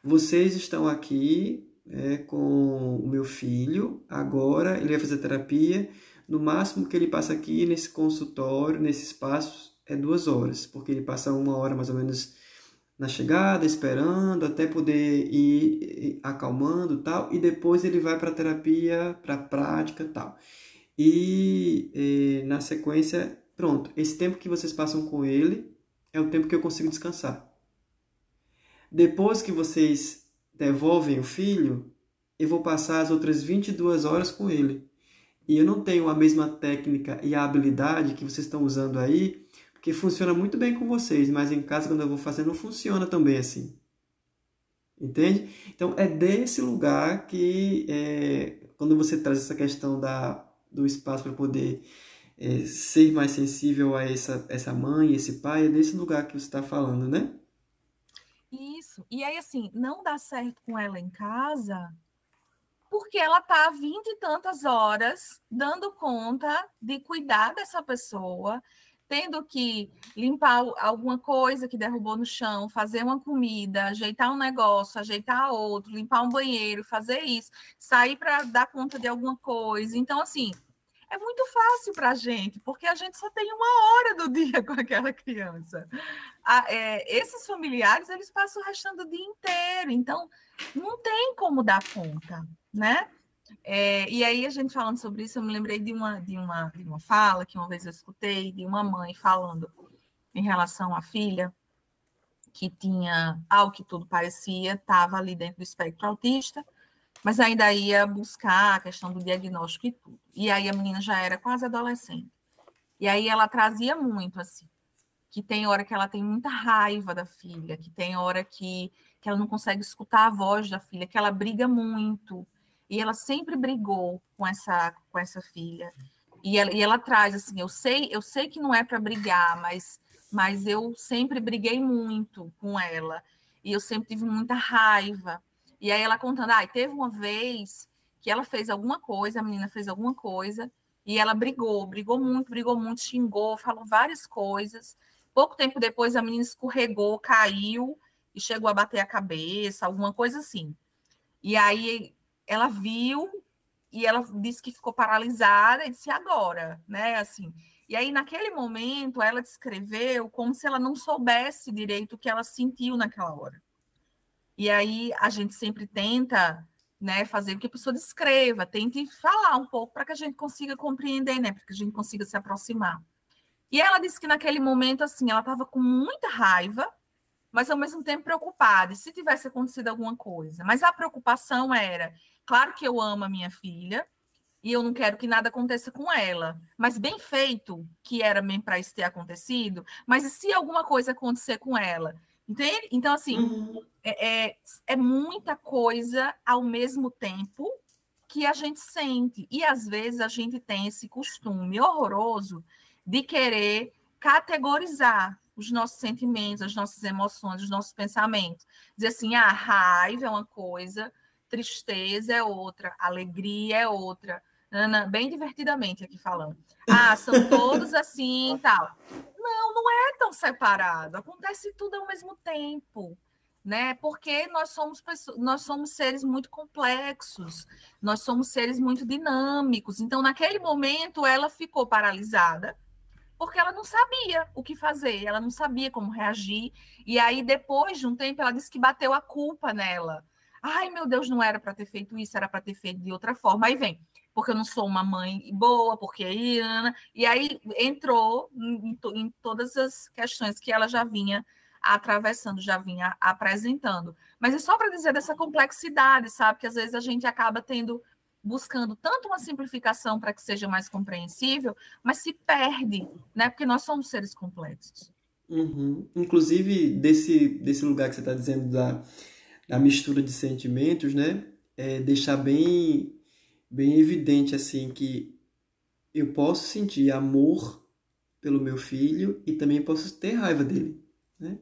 Vocês estão aqui é, com o meu filho, agora ele vai fazer terapia. No máximo que ele passa aqui nesse consultório, nesse espaço, é duas horas, porque ele passa uma hora mais ou menos na chegada, esperando até poder ir acalmando tal, e depois ele vai para terapia, para prática tal. E, e na sequência, pronto, esse tempo que vocês passam com ele é o tempo que eu consigo descansar. Depois que vocês devolvem o filho, eu vou passar as outras 22 horas com ele. E eu não tenho a mesma técnica e a habilidade que vocês estão usando aí que funciona muito bem com vocês, mas em casa, quando eu vou fazer, não funciona também assim. Entende? Então, é desse lugar que, é, quando você traz essa questão da, do espaço para poder é, ser mais sensível a essa, essa mãe, esse pai, é desse lugar que você está falando, né? Isso. E aí, assim, não dá certo com ela em casa porque ela está vinte e tantas horas dando conta de cuidar dessa pessoa, tendo que limpar alguma coisa que derrubou no chão, fazer uma comida, ajeitar um negócio, ajeitar outro, limpar um banheiro, fazer isso, sair para dar conta de alguma coisa. Então, assim, é muito fácil para a gente, porque a gente só tem uma hora do dia com aquela criança. é, esses familiares, eles passam o restante do dia inteiro, então não tem como dar conta, né? É, e aí, a gente falando sobre isso, eu me lembrei de uma, de, uma, de uma fala que uma vez eu escutei de uma mãe falando em relação à filha, que tinha, ao que tudo parecia, estava ali dentro do espectro autista, mas ainda ia buscar a questão do diagnóstico e tudo. E aí a menina já era quase adolescente. E aí ela trazia muito, assim, que tem hora que ela tem muita raiva da filha, que tem hora que, que ela não consegue escutar a voz da filha, que ela briga muito. E ela sempre brigou com essa, com essa filha. E ela, e ela traz assim, eu sei, eu sei que não é para brigar, mas, mas eu sempre briguei muito com ela. E eu sempre tive muita raiva. E aí ela contando, ah, teve uma vez que ela fez alguma coisa, a menina fez alguma coisa, e ela brigou, brigou muito, brigou muito, xingou, falou várias coisas. Pouco tempo depois a menina escorregou, caiu e chegou a bater a cabeça, alguma coisa assim. E aí ela viu e ela disse que ficou paralisada e disse agora, né? Assim. E aí naquele momento ela descreveu como se ela não soubesse direito o que ela sentiu naquela hora. E aí a gente sempre tenta né, fazer com que a pessoa descreva, tente falar um pouco para que a gente consiga compreender, né, para que a gente consiga se aproximar. E ela disse que naquele momento, assim, ela estava com muita raiva, mas ao mesmo tempo preocupada, se tivesse acontecido alguma coisa. Mas a preocupação era, claro que eu amo a minha filha, e eu não quero que nada aconteça com ela, mas bem feito que era para isso ter acontecido, mas e se alguma coisa acontecer com ela? Entende? Então, assim, uhum. é, é, é muita coisa ao mesmo tempo que a gente sente. E às vezes a gente tem esse costume horroroso de querer categorizar os nossos sentimentos, as nossas emoções, os nossos pensamentos. Dizer assim, a ah, raiva é uma coisa, tristeza é outra, alegria é outra. Ana, bem divertidamente aqui falando. Ah, são todos assim e tal. Não, não é tão separado. Acontece tudo ao mesmo tempo, né? Porque nós somos pessoas, nós somos seres muito complexos, nós somos seres muito dinâmicos. Então, naquele momento, ela ficou paralisada porque ela não sabia o que fazer, ela não sabia como reagir. E aí, depois de um tempo, ela disse que bateu a culpa nela. Ai, meu Deus, não era para ter feito isso, era para ter feito de outra forma. Aí vem, porque eu não sou uma mãe boa, porque aí, e aí entrou em, em, todas as questões que ela já vinha atravessando, já vinha apresentando. Mas é só para dizer dessa complexidade, sabe? Que às vezes a gente acaba tendo buscando tanto uma simplificação para que seja mais compreensível, mas se perde, né? Porque nós somos seres complexos. Uhum. Inclusive, desse, desse lugar que você está dizendo da, da mistura de sentimentos, né? É deixar bem bem evidente assim que eu posso sentir amor pelo meu filho e também posso ter raiva dele, né?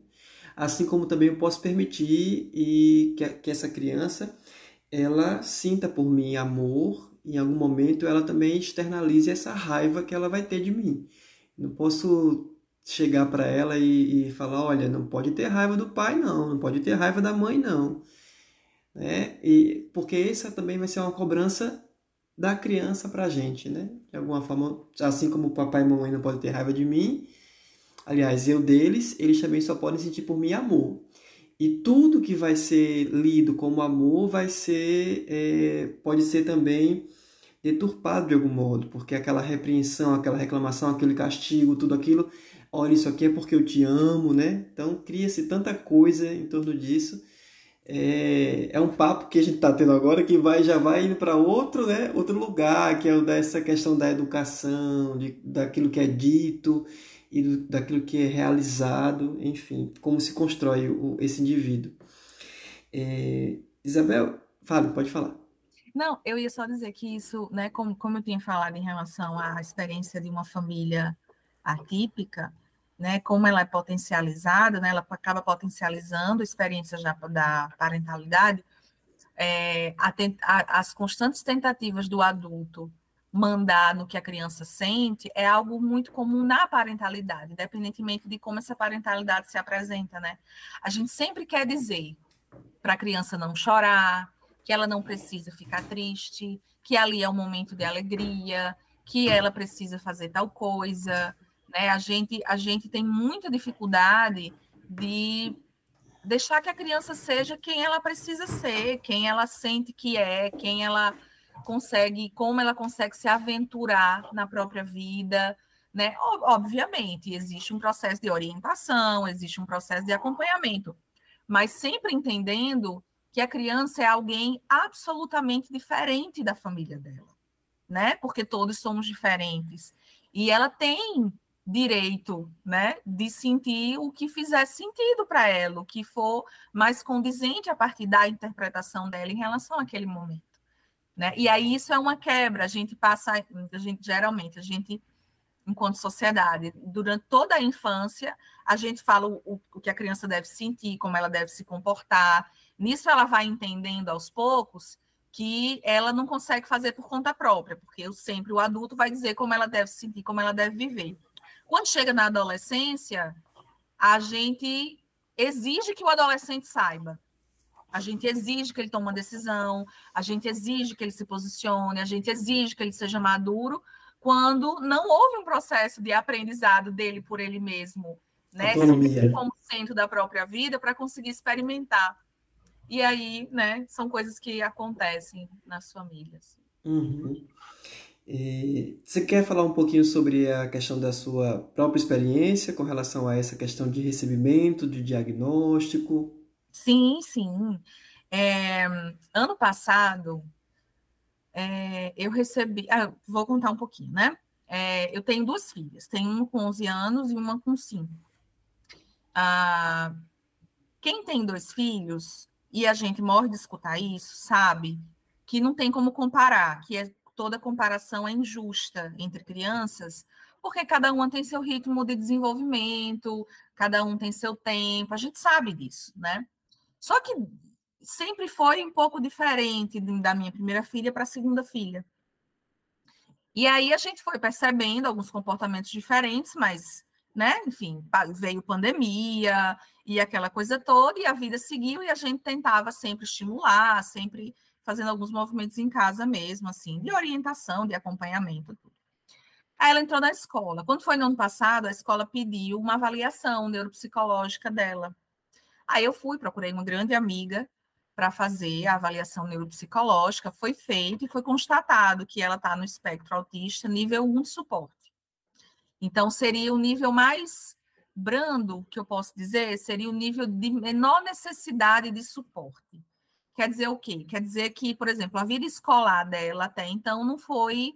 Assim como também eu posso permitir e que, que essa criança ela sinta por mim amor, em algum momento ela também externalize essa raiva que ela vai ter de mim. Não posso chegar para ela e, e, falar, olha, não pode ter raiva do pai não, não pode ter raiva da mãe não, né? E porque essa também vai ser uma cobrança da criança para a gente, né? De alguma forma, assim como o papai e mamãe não podem ter raiva de mim, aliás, eu deles, eles também só podem sentir por mim amor. E tudo que vai ser lido como amor vai ser, é, pode ser também deturpado de algum modo, porque aquela repreensão, aquela reclamação, aquele castigo, tudo aquilo, olha, isso aqui é porque eu te amo, né? Então cria-se tanta coisa em torno disso é, é um papo que a gente está tendo agora que vai já vai indo para outro, né, outro lugar, que é o dessa questão da educação, de, daquilo que é dito e do, daquilo que é realizado, enfim, como se constrói o, esse indivíduo. É, Isabel, fale, pode falar. Não, eu ia só dizer que isso, né, como, como eu tinha falado em relação à experiência de uma família atípica, né, como ela é potencializada, né, ela acaba potencializando experiências da, da parentalidade, é, a, a, as constantes tentativas do adulto mandar no que a criança sente é algo muito comum na parentalidade, independentemente de como essa parentalidade se apresenta, né? A gente sempre quer dizer para a criança não chorar, que ela não precisa ficar triste, que ali é um momento de alegria, que ela precisa fazer tal coisa, né? A gente, a gente tem muita dificuldade de deixar que a criança seja quem ela precisa ser, quem ela sente que é, quem ela consegue, como ela consegue se aventurar na própria vida, né? Obviamente, existe um processo de orientação, existe um processo de acompanhamento, mas sempre entendendo que a criança é alguém absolutamente diferente da família dela, né? Porque todos somos diferentes. E ela tem direito, né, de sentir o que fizer sentido para ela, o que for mais condizente a partir da interpretação dela em relação àquele momento, né? E aí isso é uma quebra, a gente passa, a gente geralmente, a gente enquanto sociedade, durante toda a infância, a gente fala o, o que a criança deve sentir, como ela deve se comportar. Nisso ela vai entendendo aos poucos que ela não consegue fazer por conta própria, porque eu sempre o adulto vai dizer como ela deve se sentir, como ela deve viver. Quando chega na adolescência, a gente exige que o adolescente saiba. A gente exige que ele tome uma decisão, a gente exige que ele se posicione, a gente exige que ele seja maduro, quando não houve um processo de aprendizado dele por ele mesmo, né? Como centro da própria vida para conseguir experimentar. E aí, né, são coisas que acontecem nas famílias. Uhum. E você quer falar um pouquinho sobre a questão da sua própria experiência com relação a essa questão de recebimento, de diagnóstico? Sim, sim. É, ano passado, é, eu recebi. Ah, vou contar um pouquinho, né? É, eu tenho duas filhas, tenho uma com 11 anos e uma com 5. Ah, quem tem dois filhos, e a gente morre de escutar isso, sabe que não tem como comparar, que é toda comparação é injusta entre crianças, porque cada uma tem seu ritmo de desenvolvimento, cada um tem seu tempo, a gente sabe disso, né? Só que sempre foi um pouco diferente da minha primeira filha para a segunda filha. E aí a gente foi percebendo alguns comportamentos diferentes, mas, né, enfim, veio pandemia e aquela coisa toda, e a vida seguiu e a gente tentava sempre estimular, sempre fazendo alguns movimentos em casa mesmo, assim, de orientação, de acompanhamento. Aí ela entrou na escola. Quando foi no ano passado, a escola pediu uma avaliação neuropsicológica dela. Aí eu fui, procurei uma grande amiga para fazer a avaliação neuropsicológica, foi feito e foi constatado que ela está no espectro autista nível 1 de suporte. Então, seria o nível mais brando, que eu posso dizer, seria o nível de menor necessidade de suporte. Quer dizer o quê? Quer dizer que, por exemplo, a vida escolar dela até então não foi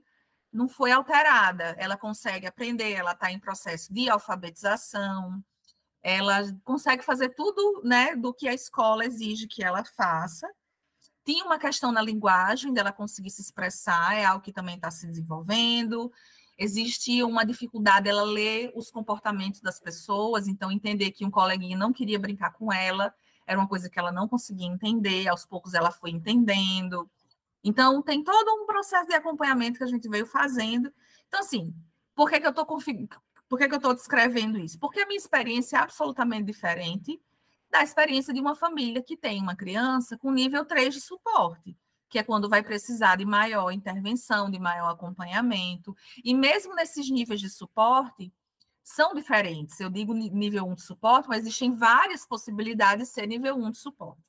não foi alterada. Ela consegue aprender, ela está em processo de alfabetização, ela consegue fazer tudo né, do que a escola exige que ela faça. Tinha uma questão na linguagem dela conseguir se expressar, é algo que também está se desenvolvendo. Existia uma dificuldade ela ler os comportamentos das pessoas, então entender que um coleguinha não queria brincar com ela, era uma coisa que ela não conseguia entender, aos poucos ela foi entendendo. Então, tem todo um processo de acompanhamento que a gente veio fazendo. Então, assim, por que, que eu estou que, que eu estou descrevendo isso? Porque a minha experiência é absolutamente diferente da experiência de uma família que tem uma criança com nível 3 de suporte, que é quando vai precisar de maior intervenção, de maior acompanhamento. E mesmo nesses níveis de suporte, são diferentes. Eu digo nível 1 de suporte, mas existem várias possibilidades de ser nível 1 de suporte.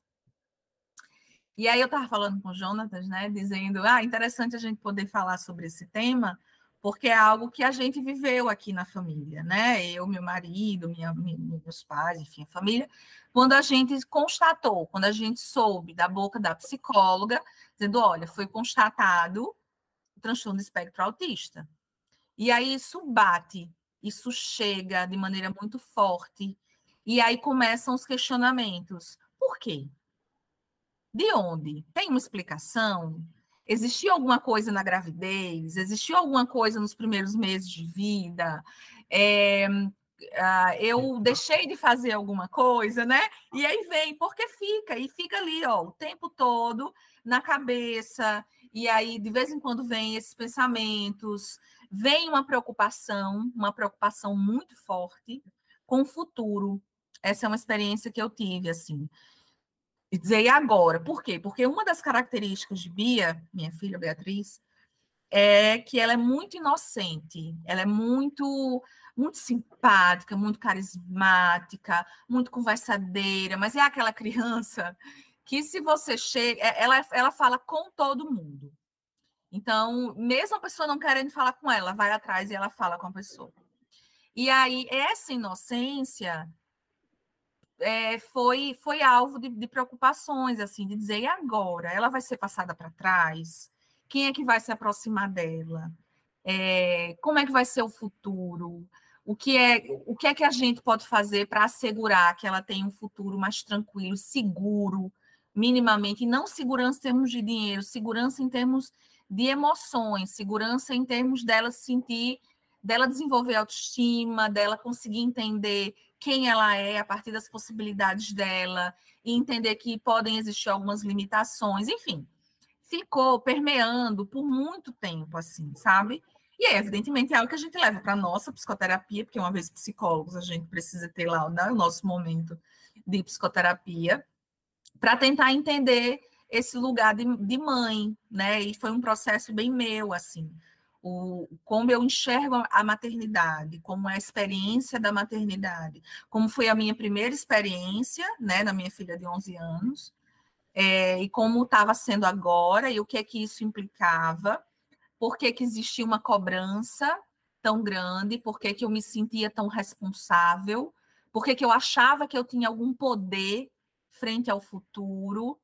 E aí eu estava falando com o Jonatas, né, dizendo, ah, interessante a gente poder falar sobre esse tema, porque é algo que a gente viveu aqui na família, né? Eu, meu marido, minha, meus pais, enfim, a família, quando a gente constatou, quando a gente soube da boca da psicóloga, dizendo, olha, foi constatado transtorno do espectro autista. E aí isso bate isso chega de maneira muito forte. E aí começam os questionamentos. Por quê? De onde? Tem uma explicação? Existiu alguma coisa na gravidez? Existiu alguma coisa nos primeiros meses de vida? É, eu deixei de fazer alguma coisa, né? E aí vem, porque fica, e fica ali, ó, o tempo todo na cabeça, e aí de vez em quando vem esses pensamentos, vem uma preocupação, uma preocupação muito forte com o futuro. Essa é uma experiência que eu tive, assim. E dizer, e agora? Por quê? Porque uma das características de Bia, minha filha Beatriz, é que ela é muito inocente, ela é muito muito simpática, muito carismática, muito conversadeira, mas é aquela criança que se você chega, é, ela, ela fala com todo mundo. Então, mesmo a pessoa não querendo falar com ela, vai atrás e ela fala com a pessoa. E aí, essa inocência é, foi, foi alvo de, de, preocupações, assim, de dizer, e agora? Ela vai ser passada para trás? Quem é que vai se aproximar dela? É, como é que vai ser o futuro? O que é, o que é que a gente pode fazer para assegurar que ela tenha um futuro mais tranquilo, seguro, minimamente, e não segurança em termos de dinheiro, segurança em termos de emoções, segurança em termos dela sentir, dela desenvolver autoestima, dela conseguir entender quem ela é a partir das possibilidades dela e entender que podem existir algumas limitações, enfim, ficou permeando por muito tempo, assim, sabe? E é, evidentemente, é algo que a gente leva para a nossa psicoterapia, porque uma vez psicólogos, a gente precisa ter lá né, o nosso momento de psicoterapia, para tentar entender esse lugar de, de mãe, né? E foi um processo bem meu, assim. O, como eu enxergo a maternidade, como é a experiência da maternidade, como foi a minha primeira experiência, né, na minha filha de 11 anos, é, e como estava sendo agora, e o que é que isso implicava, por que, que existia uma cobrança tão grande, por que, que eu me sentia tão responsável, por que, que eu achava que eu tinha algum poder frente ao futuro,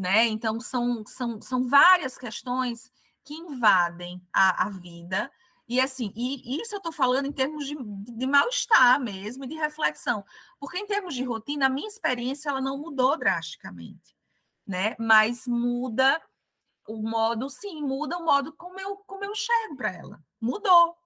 né? Então, são, são, são várias questões que invadem a, a vida. E assim, e isso eu estou falando em termos de, de mal-estar mesmo, de reflexão. Porque em termos de rotina, a minha experiência ela não mudou drasticamente, né? Mas muda o modo, sim, muda o modo como eu, como eu enxergo para ela. Mudou.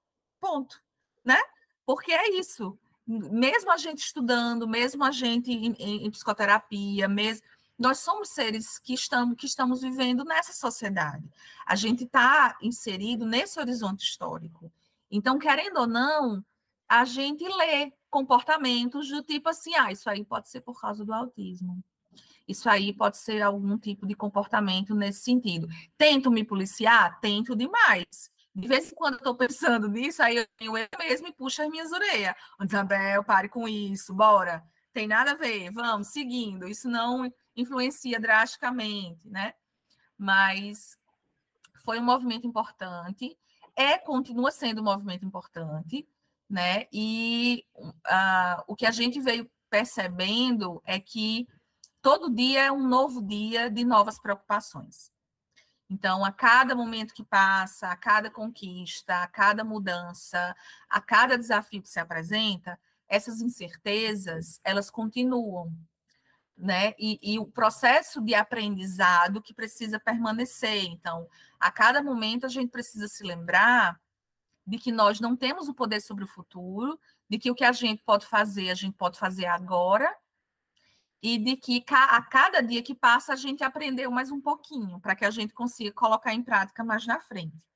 Ponto. Né? Porque é isso. Mesmo a gente estudando, mesmo a gente em, em, em psicoterapia, mesmo nós somos seres que estamos, que estamos vivendo nessa sociedade. A gente está inserido nesse horizonte histórico. Então, querendo ou não, a gente lê comportamentos do tipo assim: ah, isso aí pode ser por causa do autismo. Isso aí pode ser algum tipo de comportamento nesse sentido. Tento me policiar? Tento demais. De vez em quando eu estou pensando nisso, aí eu, eu mesmo e puxo as minhas orelhas. Isabel, pare com isso, bora. Tem nada a ver, vamos, seguindo. Isso não influencia drasticamente, né? Mas foi um movimento importante, é continua sendo um movimento importante, né? E uh, o que a gente veio percebendo é que todo dia é um novo dia de novas preocupações. Então, a cada momento que passa, a cada conquista, a cada mudança, a cada desafio que se apresenta, essas incertezas, elas continuam, né? E, e, o processo de aprendizado que precisa permanecer. Então, a cada momento a gente precisa se lembrar de que nós não temos o poder sobre o futuro, de que o que a gente pode fazer, a gente pode fazer agora, e de que a cada dia que passa a gente aprendeu mais um pouquinho, para que a gente consiga colocar em prática mais na frente.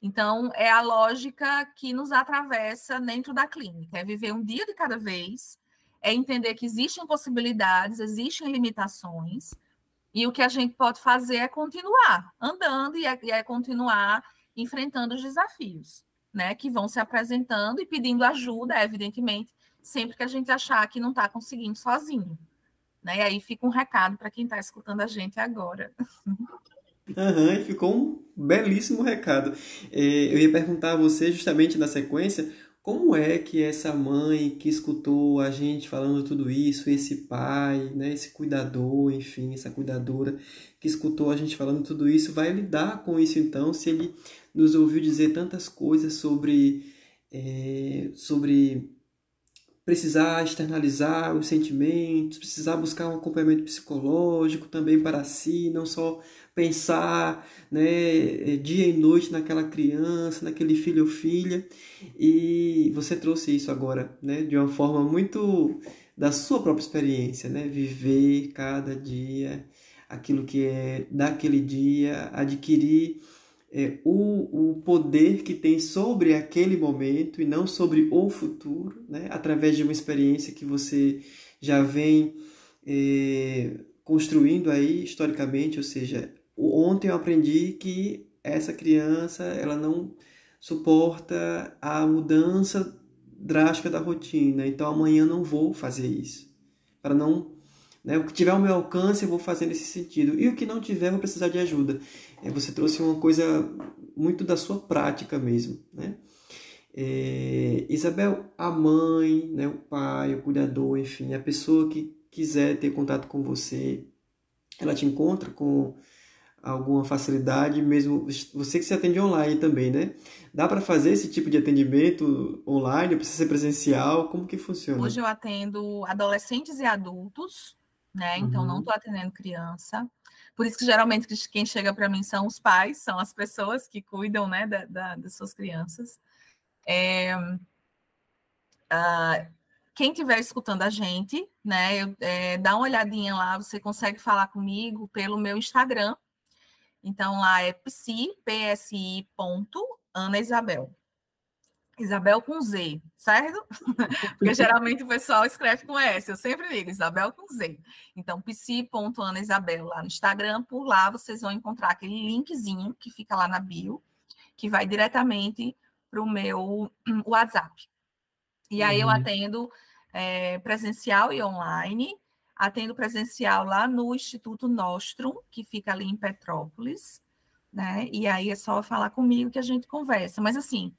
Então, é a lógica que nos atravessa dentro da clínica, é viver um dia de cada vez, é entender que existem possibilidades, existem limitações, e o que a gente pode fazer é continuar andando e é, e é continuar enfrentando os desafios, né? Que vão se apresentando e pedindo ajuda, evidentemente, sempre que a gente achar que não está conseguindo sozinho. Né? E aí fica um recado para quem está escutando a gente agora. Aham, ficou um belíssimo recado. É, eu ia perguntar a você, justamente na sequência, como é que essa mãe que escutou a gente falando tudo isso, esse pai, né, esse cuidador, enfim, essa cuidadora que escutou a gente falando tudo isso, vai lidar com isso então, se ele nos ouviu dizer tantas coisas sobre, é, sobre precisar externalizar os sentimentos, precisar buscar um acompanhamento psicológico também para si, não só pensar né, dia e noite naquela criança, naquele filho ou filha. E você trouxe isso agora né, de uma forma muito da sua própria experiência, né? viver cada dia aquilo que é daquele dia, adquirir é, o, o poder que tem sobre aquele momento e não sobre o futuro, né? através de uma experiência que você já vem é, construindo aí historicamente, ou seja, ontem eu aprendi que essa criança ela não suporta a mudança drástica da rotina, então amanhã não vou fazer isso. Para não, né, o que tiver ao meu alcance eu vou fazer nesse sentido. E o que não tiver, vou precisar de ajuda. É, você trouxe uma coisa muito da sua prática mesmo, né? É, Isabel, a mãe, né, o pai, o cuidador, enfim, a pessoa que quiser ter contato com você, ela te encontra com alguma facilidade, mesmo você que se atende online também, né? Dá para fazer esse tipo de atendimento online? Precisa ser presencial? Como que funciona? Hoje eu atendo adolescentes e adultos, né? Então uhum. não estou atendendo criança. Por isso que geralmente quem chega para mim são os pais, são as pessoas que cuidam, né, da, da das suas crianças. É, uh, quem estiver escutando a gente, né, eu, é, dá uma olhadinha lá, você consegue falar comigo pelo meu Instagram, então lá é psi, psi, ponto, Ana Isabel. Isabel com Z, certo? Porque geralmente o pessoal escreve com S, eu sempre digo Isabel com Z. Então, psi.anaisabel lá no Instagram, por lá vocês vão encontrar aquele linkzinho que fica lá na bio, que vai diretamente para o meu WhatsApp. E aí uhum. eu atendo é, presencial e online, atendo presencial lá no Instituto Nostrum, que fica ali em Petrópolis, né? E aí é só falar comigo que a gente conversa. Mas assim,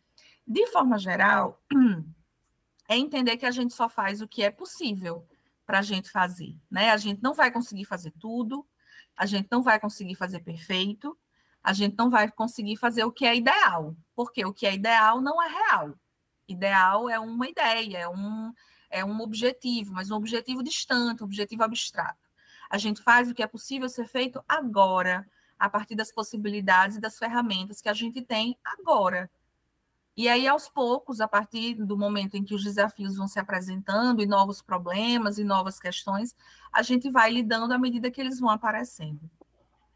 de forma geral, é entender que a gente só faz o que é possível para a gente fazer, né? A gente não vai conseguir fazer tudo, a gente não vai conseguir fazer perfeito, a gente não vai conseguir fazer o que é ideal, porque o que é ideal não é real. Ideal é uma ideia, é um, é um objetivo, mas um objetivo distante, um objetivo abstrato. A gente faz o que é possível ser feito agora, a partir das possibilidades e das ferramentas que a gente tem agora. E aí, aos poucos, a partir do momento em que os desafios vão se apresentando e novos problemas e novas questões, a gente vai lidando à medida que eles vão aparecendo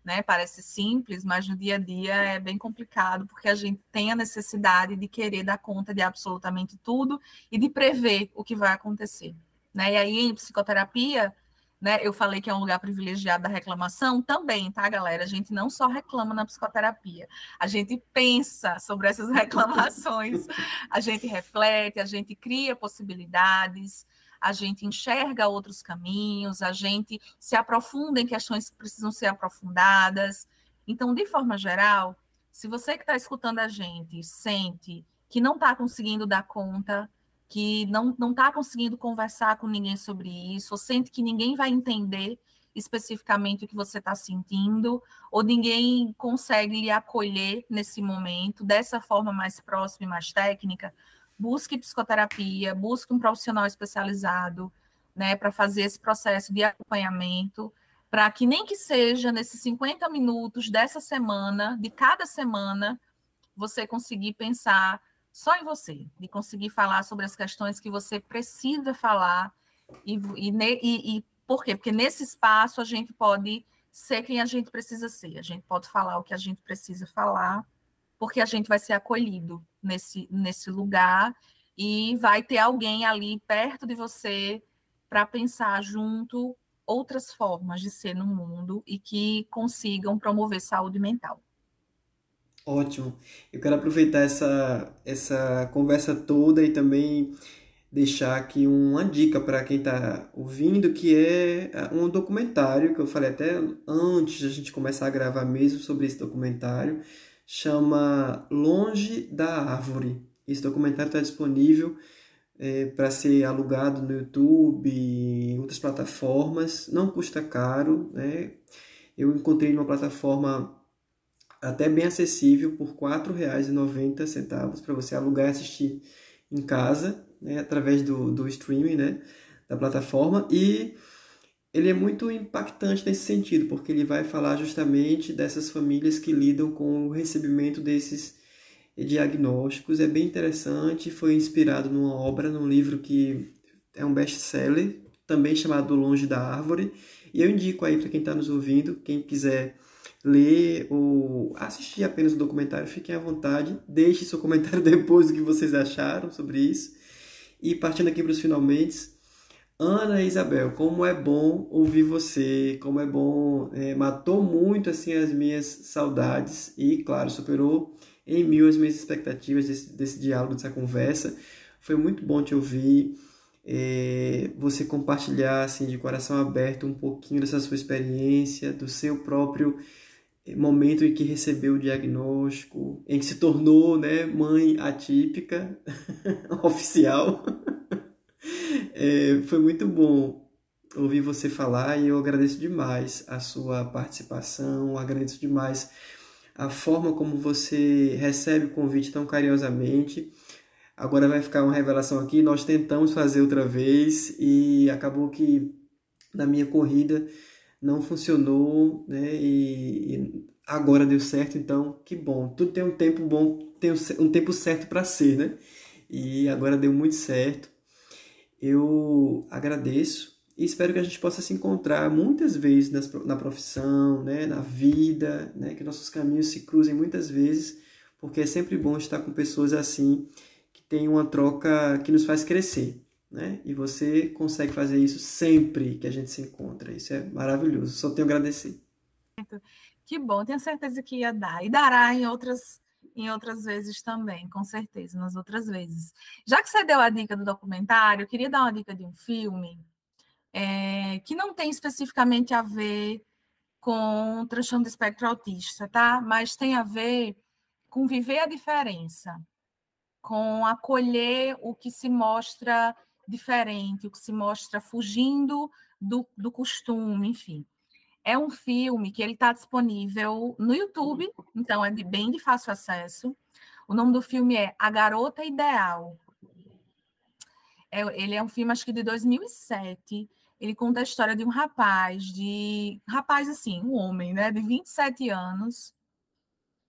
né? Parece simples, mas no dia a dia é bem complicado, porque a gente tem a necessidade de querer dar conta de absolutamente tudo e de prever o que vai acontecer. Né? E aí, em psicoterapia, né, eu falei que é um lugar privilegiado da reclamação, também, tá, galera? A gente não só reclama na psicoterapia, a gente pensa sobre essas reclamações, a gente reflete, a gente cria possibilidades, a gente enxerga outros caminhos, a gente se aprofunda em questões que precisam ser aprofundadas. Então, de forma geral, se você que está escutando a gente sente que não está conseguindo dar conta, que não está conseguindo conversar com ninguém sobre isso, ou sente que ninguém vai entender especificamente o que você está sentindo, ou ninguém consegue lhe acolher nesse momento dessa forma mais próxima e mais técnica, busque psicoterapia, busque um profissional especializado, né, para fazer esse processo de acompanhamento, para que nem que seja nesses 50 minutos dessa semana, de cada semana, você conseguir pensar só em você, de conseguir falar sobre as questões que você precisa falar e, e, e, e por quê? Porque nesse espaço a gente pode ser quem a gente precisa ser, a gente pode falar o que a gente precisa falar, porque a gente vai ser acolhido nesse, nesse lugar e vai ter alguém ali perto de você para pensar junto outras formas de ser no mundo e que consigam promover saúde mental. Ótimo. Eu quero aproveitar essa, essa conversa toda e também deixar aqui uma dica para quem está ouvindo, que é um documentário que eu falei até antes de a gente começar a gravar mesmo sobre esse documentário, chama Longe da Árvore. Esse documentário está disponível é, para ser alugado no YouTube e outras plataformas. Não custa caro. Né? Eu encontrei numa plataforma até bem acessível por R$ 4,90 para você alugar e assistir em casa, né? através do, do streaming né? da plataforma. E ele é muito impactante nesse sentido, porque ele vai falar justamente dessas famílias que lidam com o recebimento desses diagnósticos. É bem interessante, foi inspirado numa obra, num livro que é um best-seller, também chamado Longe da Árvore. E eu indico aí para quem está nos ouvindo, quem quiser ler ou assistir apenas o documentário, fiquem à vontade. Deixe seu comentário depois do que vocês acharam sobre isso. E partindo aqui para os finalmente, Ana Isabel, como é bom ouvir você, como é bom, é, matou muito assim as minhas saudades e, claro, superou em mil as minhas expectativas desse, desse diálogo, dessa conversa. Foi muito bom te ouvir, é, você compartilhar assim de coração aberto um pouquinho dessa sua experiência, do seu próprio é, momento em que recebeu o diagnóstico, em que se tornou né, mãe atípica, oficial. É, foi muito bom ouvir você falar e eu agradeço demais a sua participação, agradeço demais a forma como você recebe o convite tão carinhosamente. Agora vai ficar uma revelação aqui, nós tentamos fazer outra vez e acabou que na minha corrida não funcionou, né? E, e agora deu certo, então que bom. Tudo tem um tempo bom, tem um tempo certo para ser, né? E agora deu muito certo. Eu agradeço e espero que a gente possa se encontrar muitas vezes na profissão, né, na vida, né, que nossos caminhos se cruzem muitas vezes, porque é sempre bom estar com pessoas assim que têm uma troca que nos faz crescer, né? E você consegue fazer isso sempre que a gente se encontra. Isso é maravilhoso. Só tenho a agradecer. Que bom, tenho certeza que ia dar e dará em outras em outras vezes também, com certeza, nas outras vezes. Já que você deu a dica do documentário, eu queria dar uma dica de um filme é, que não tem especificamente a ver com transtorno do espectro autista, tá? Mas tem a ver com viver a diferença, com acolher o que se mostra diferente, o que se mostra fugindo do, do costume, enfim. É um filme que ele está disponível no YouTube, então é de, bem de fácil acesso. O nome do filme é A Garota Ideal. É, ele é um filme, acho que de 2007. Ele conta a história de um rapaz, de rapaz assim, um homem, né, de 27 anos,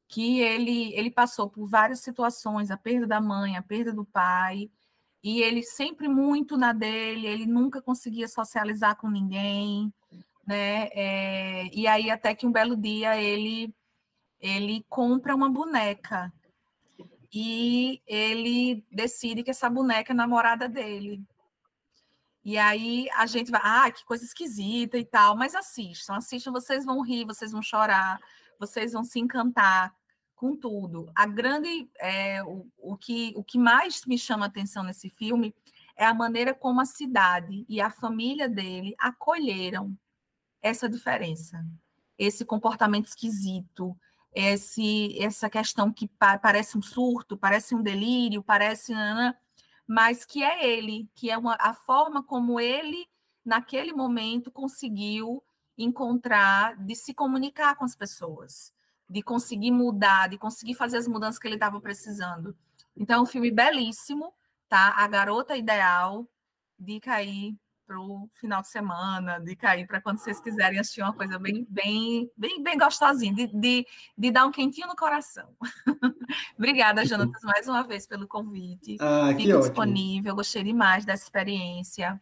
que ele ele passou por várias situações, a perda da mãe, a perda do pai, e ele sempre muito na dele, ele nunca conseguia socializar com ninguém, né? É, e aí até que um belo dia ele ele compra uma boneca e ele decide que essa boneca é namorada dele. E aí a gente vai, ah, que coisa esquisita e tal, mas assistam, assistam, vocês vão rir, vocês vão chorar, vocês vão se encantar com tudo. A grande, é, o, o, que, o que mais me chama a atenção nesse filme é a maneira como a cidade e a família dele acolheram essa diferença, esse comportamento esquisito, esse, essa questão que pa parece um surto, parece um delírio, parece. Mas que é ele, que é uma, a forma como ele, naquele momento, conseguiu encontrar, de se comunicar com as pessoas, de conseguir mudar, de conseguir fazer as mudanças que ele estava precisando. Então, é um filme belíssimo, tá? A Garota Ideal, dica aí para o final de semana, de cair para quando vocês quiserem assistir uma coisa bem, bem, bem, bem gostosinha, de, de, de dar um quentinho no coração. Obrigada, Jonatas, mais uma vez pelo convite. Ah, Fico disponível, gostei demais dessa experiência.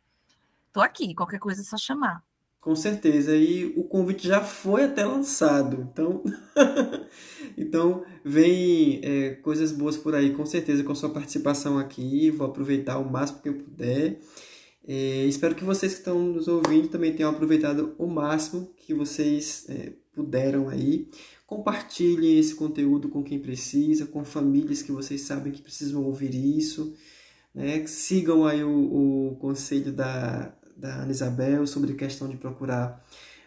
Estou aqui, qualquer coisa é só chamar. Com certeza, e o convite já foi até lançado, então, então vem é, coisas boas por aí, com certeza, com sua participação aqui, vou aproveitar o máximo que eu puder. É, espero que vocês que estão nos ouvindo também tenham aproveitado o máximo que vocês é, puderam aí. Compartilhem esse conteúdo com quem precisa, com famílias que vocês sabem que precisam ouvir isso. Né? Sigam aí o, o conselho da, da Ana Isabel sobre a questão de procurar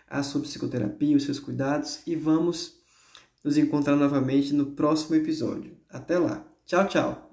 a sua psicoterapia, os seus cuidados e vamos nos encontrar novamente no próximo episódio. Até lá. Tchau, tchau.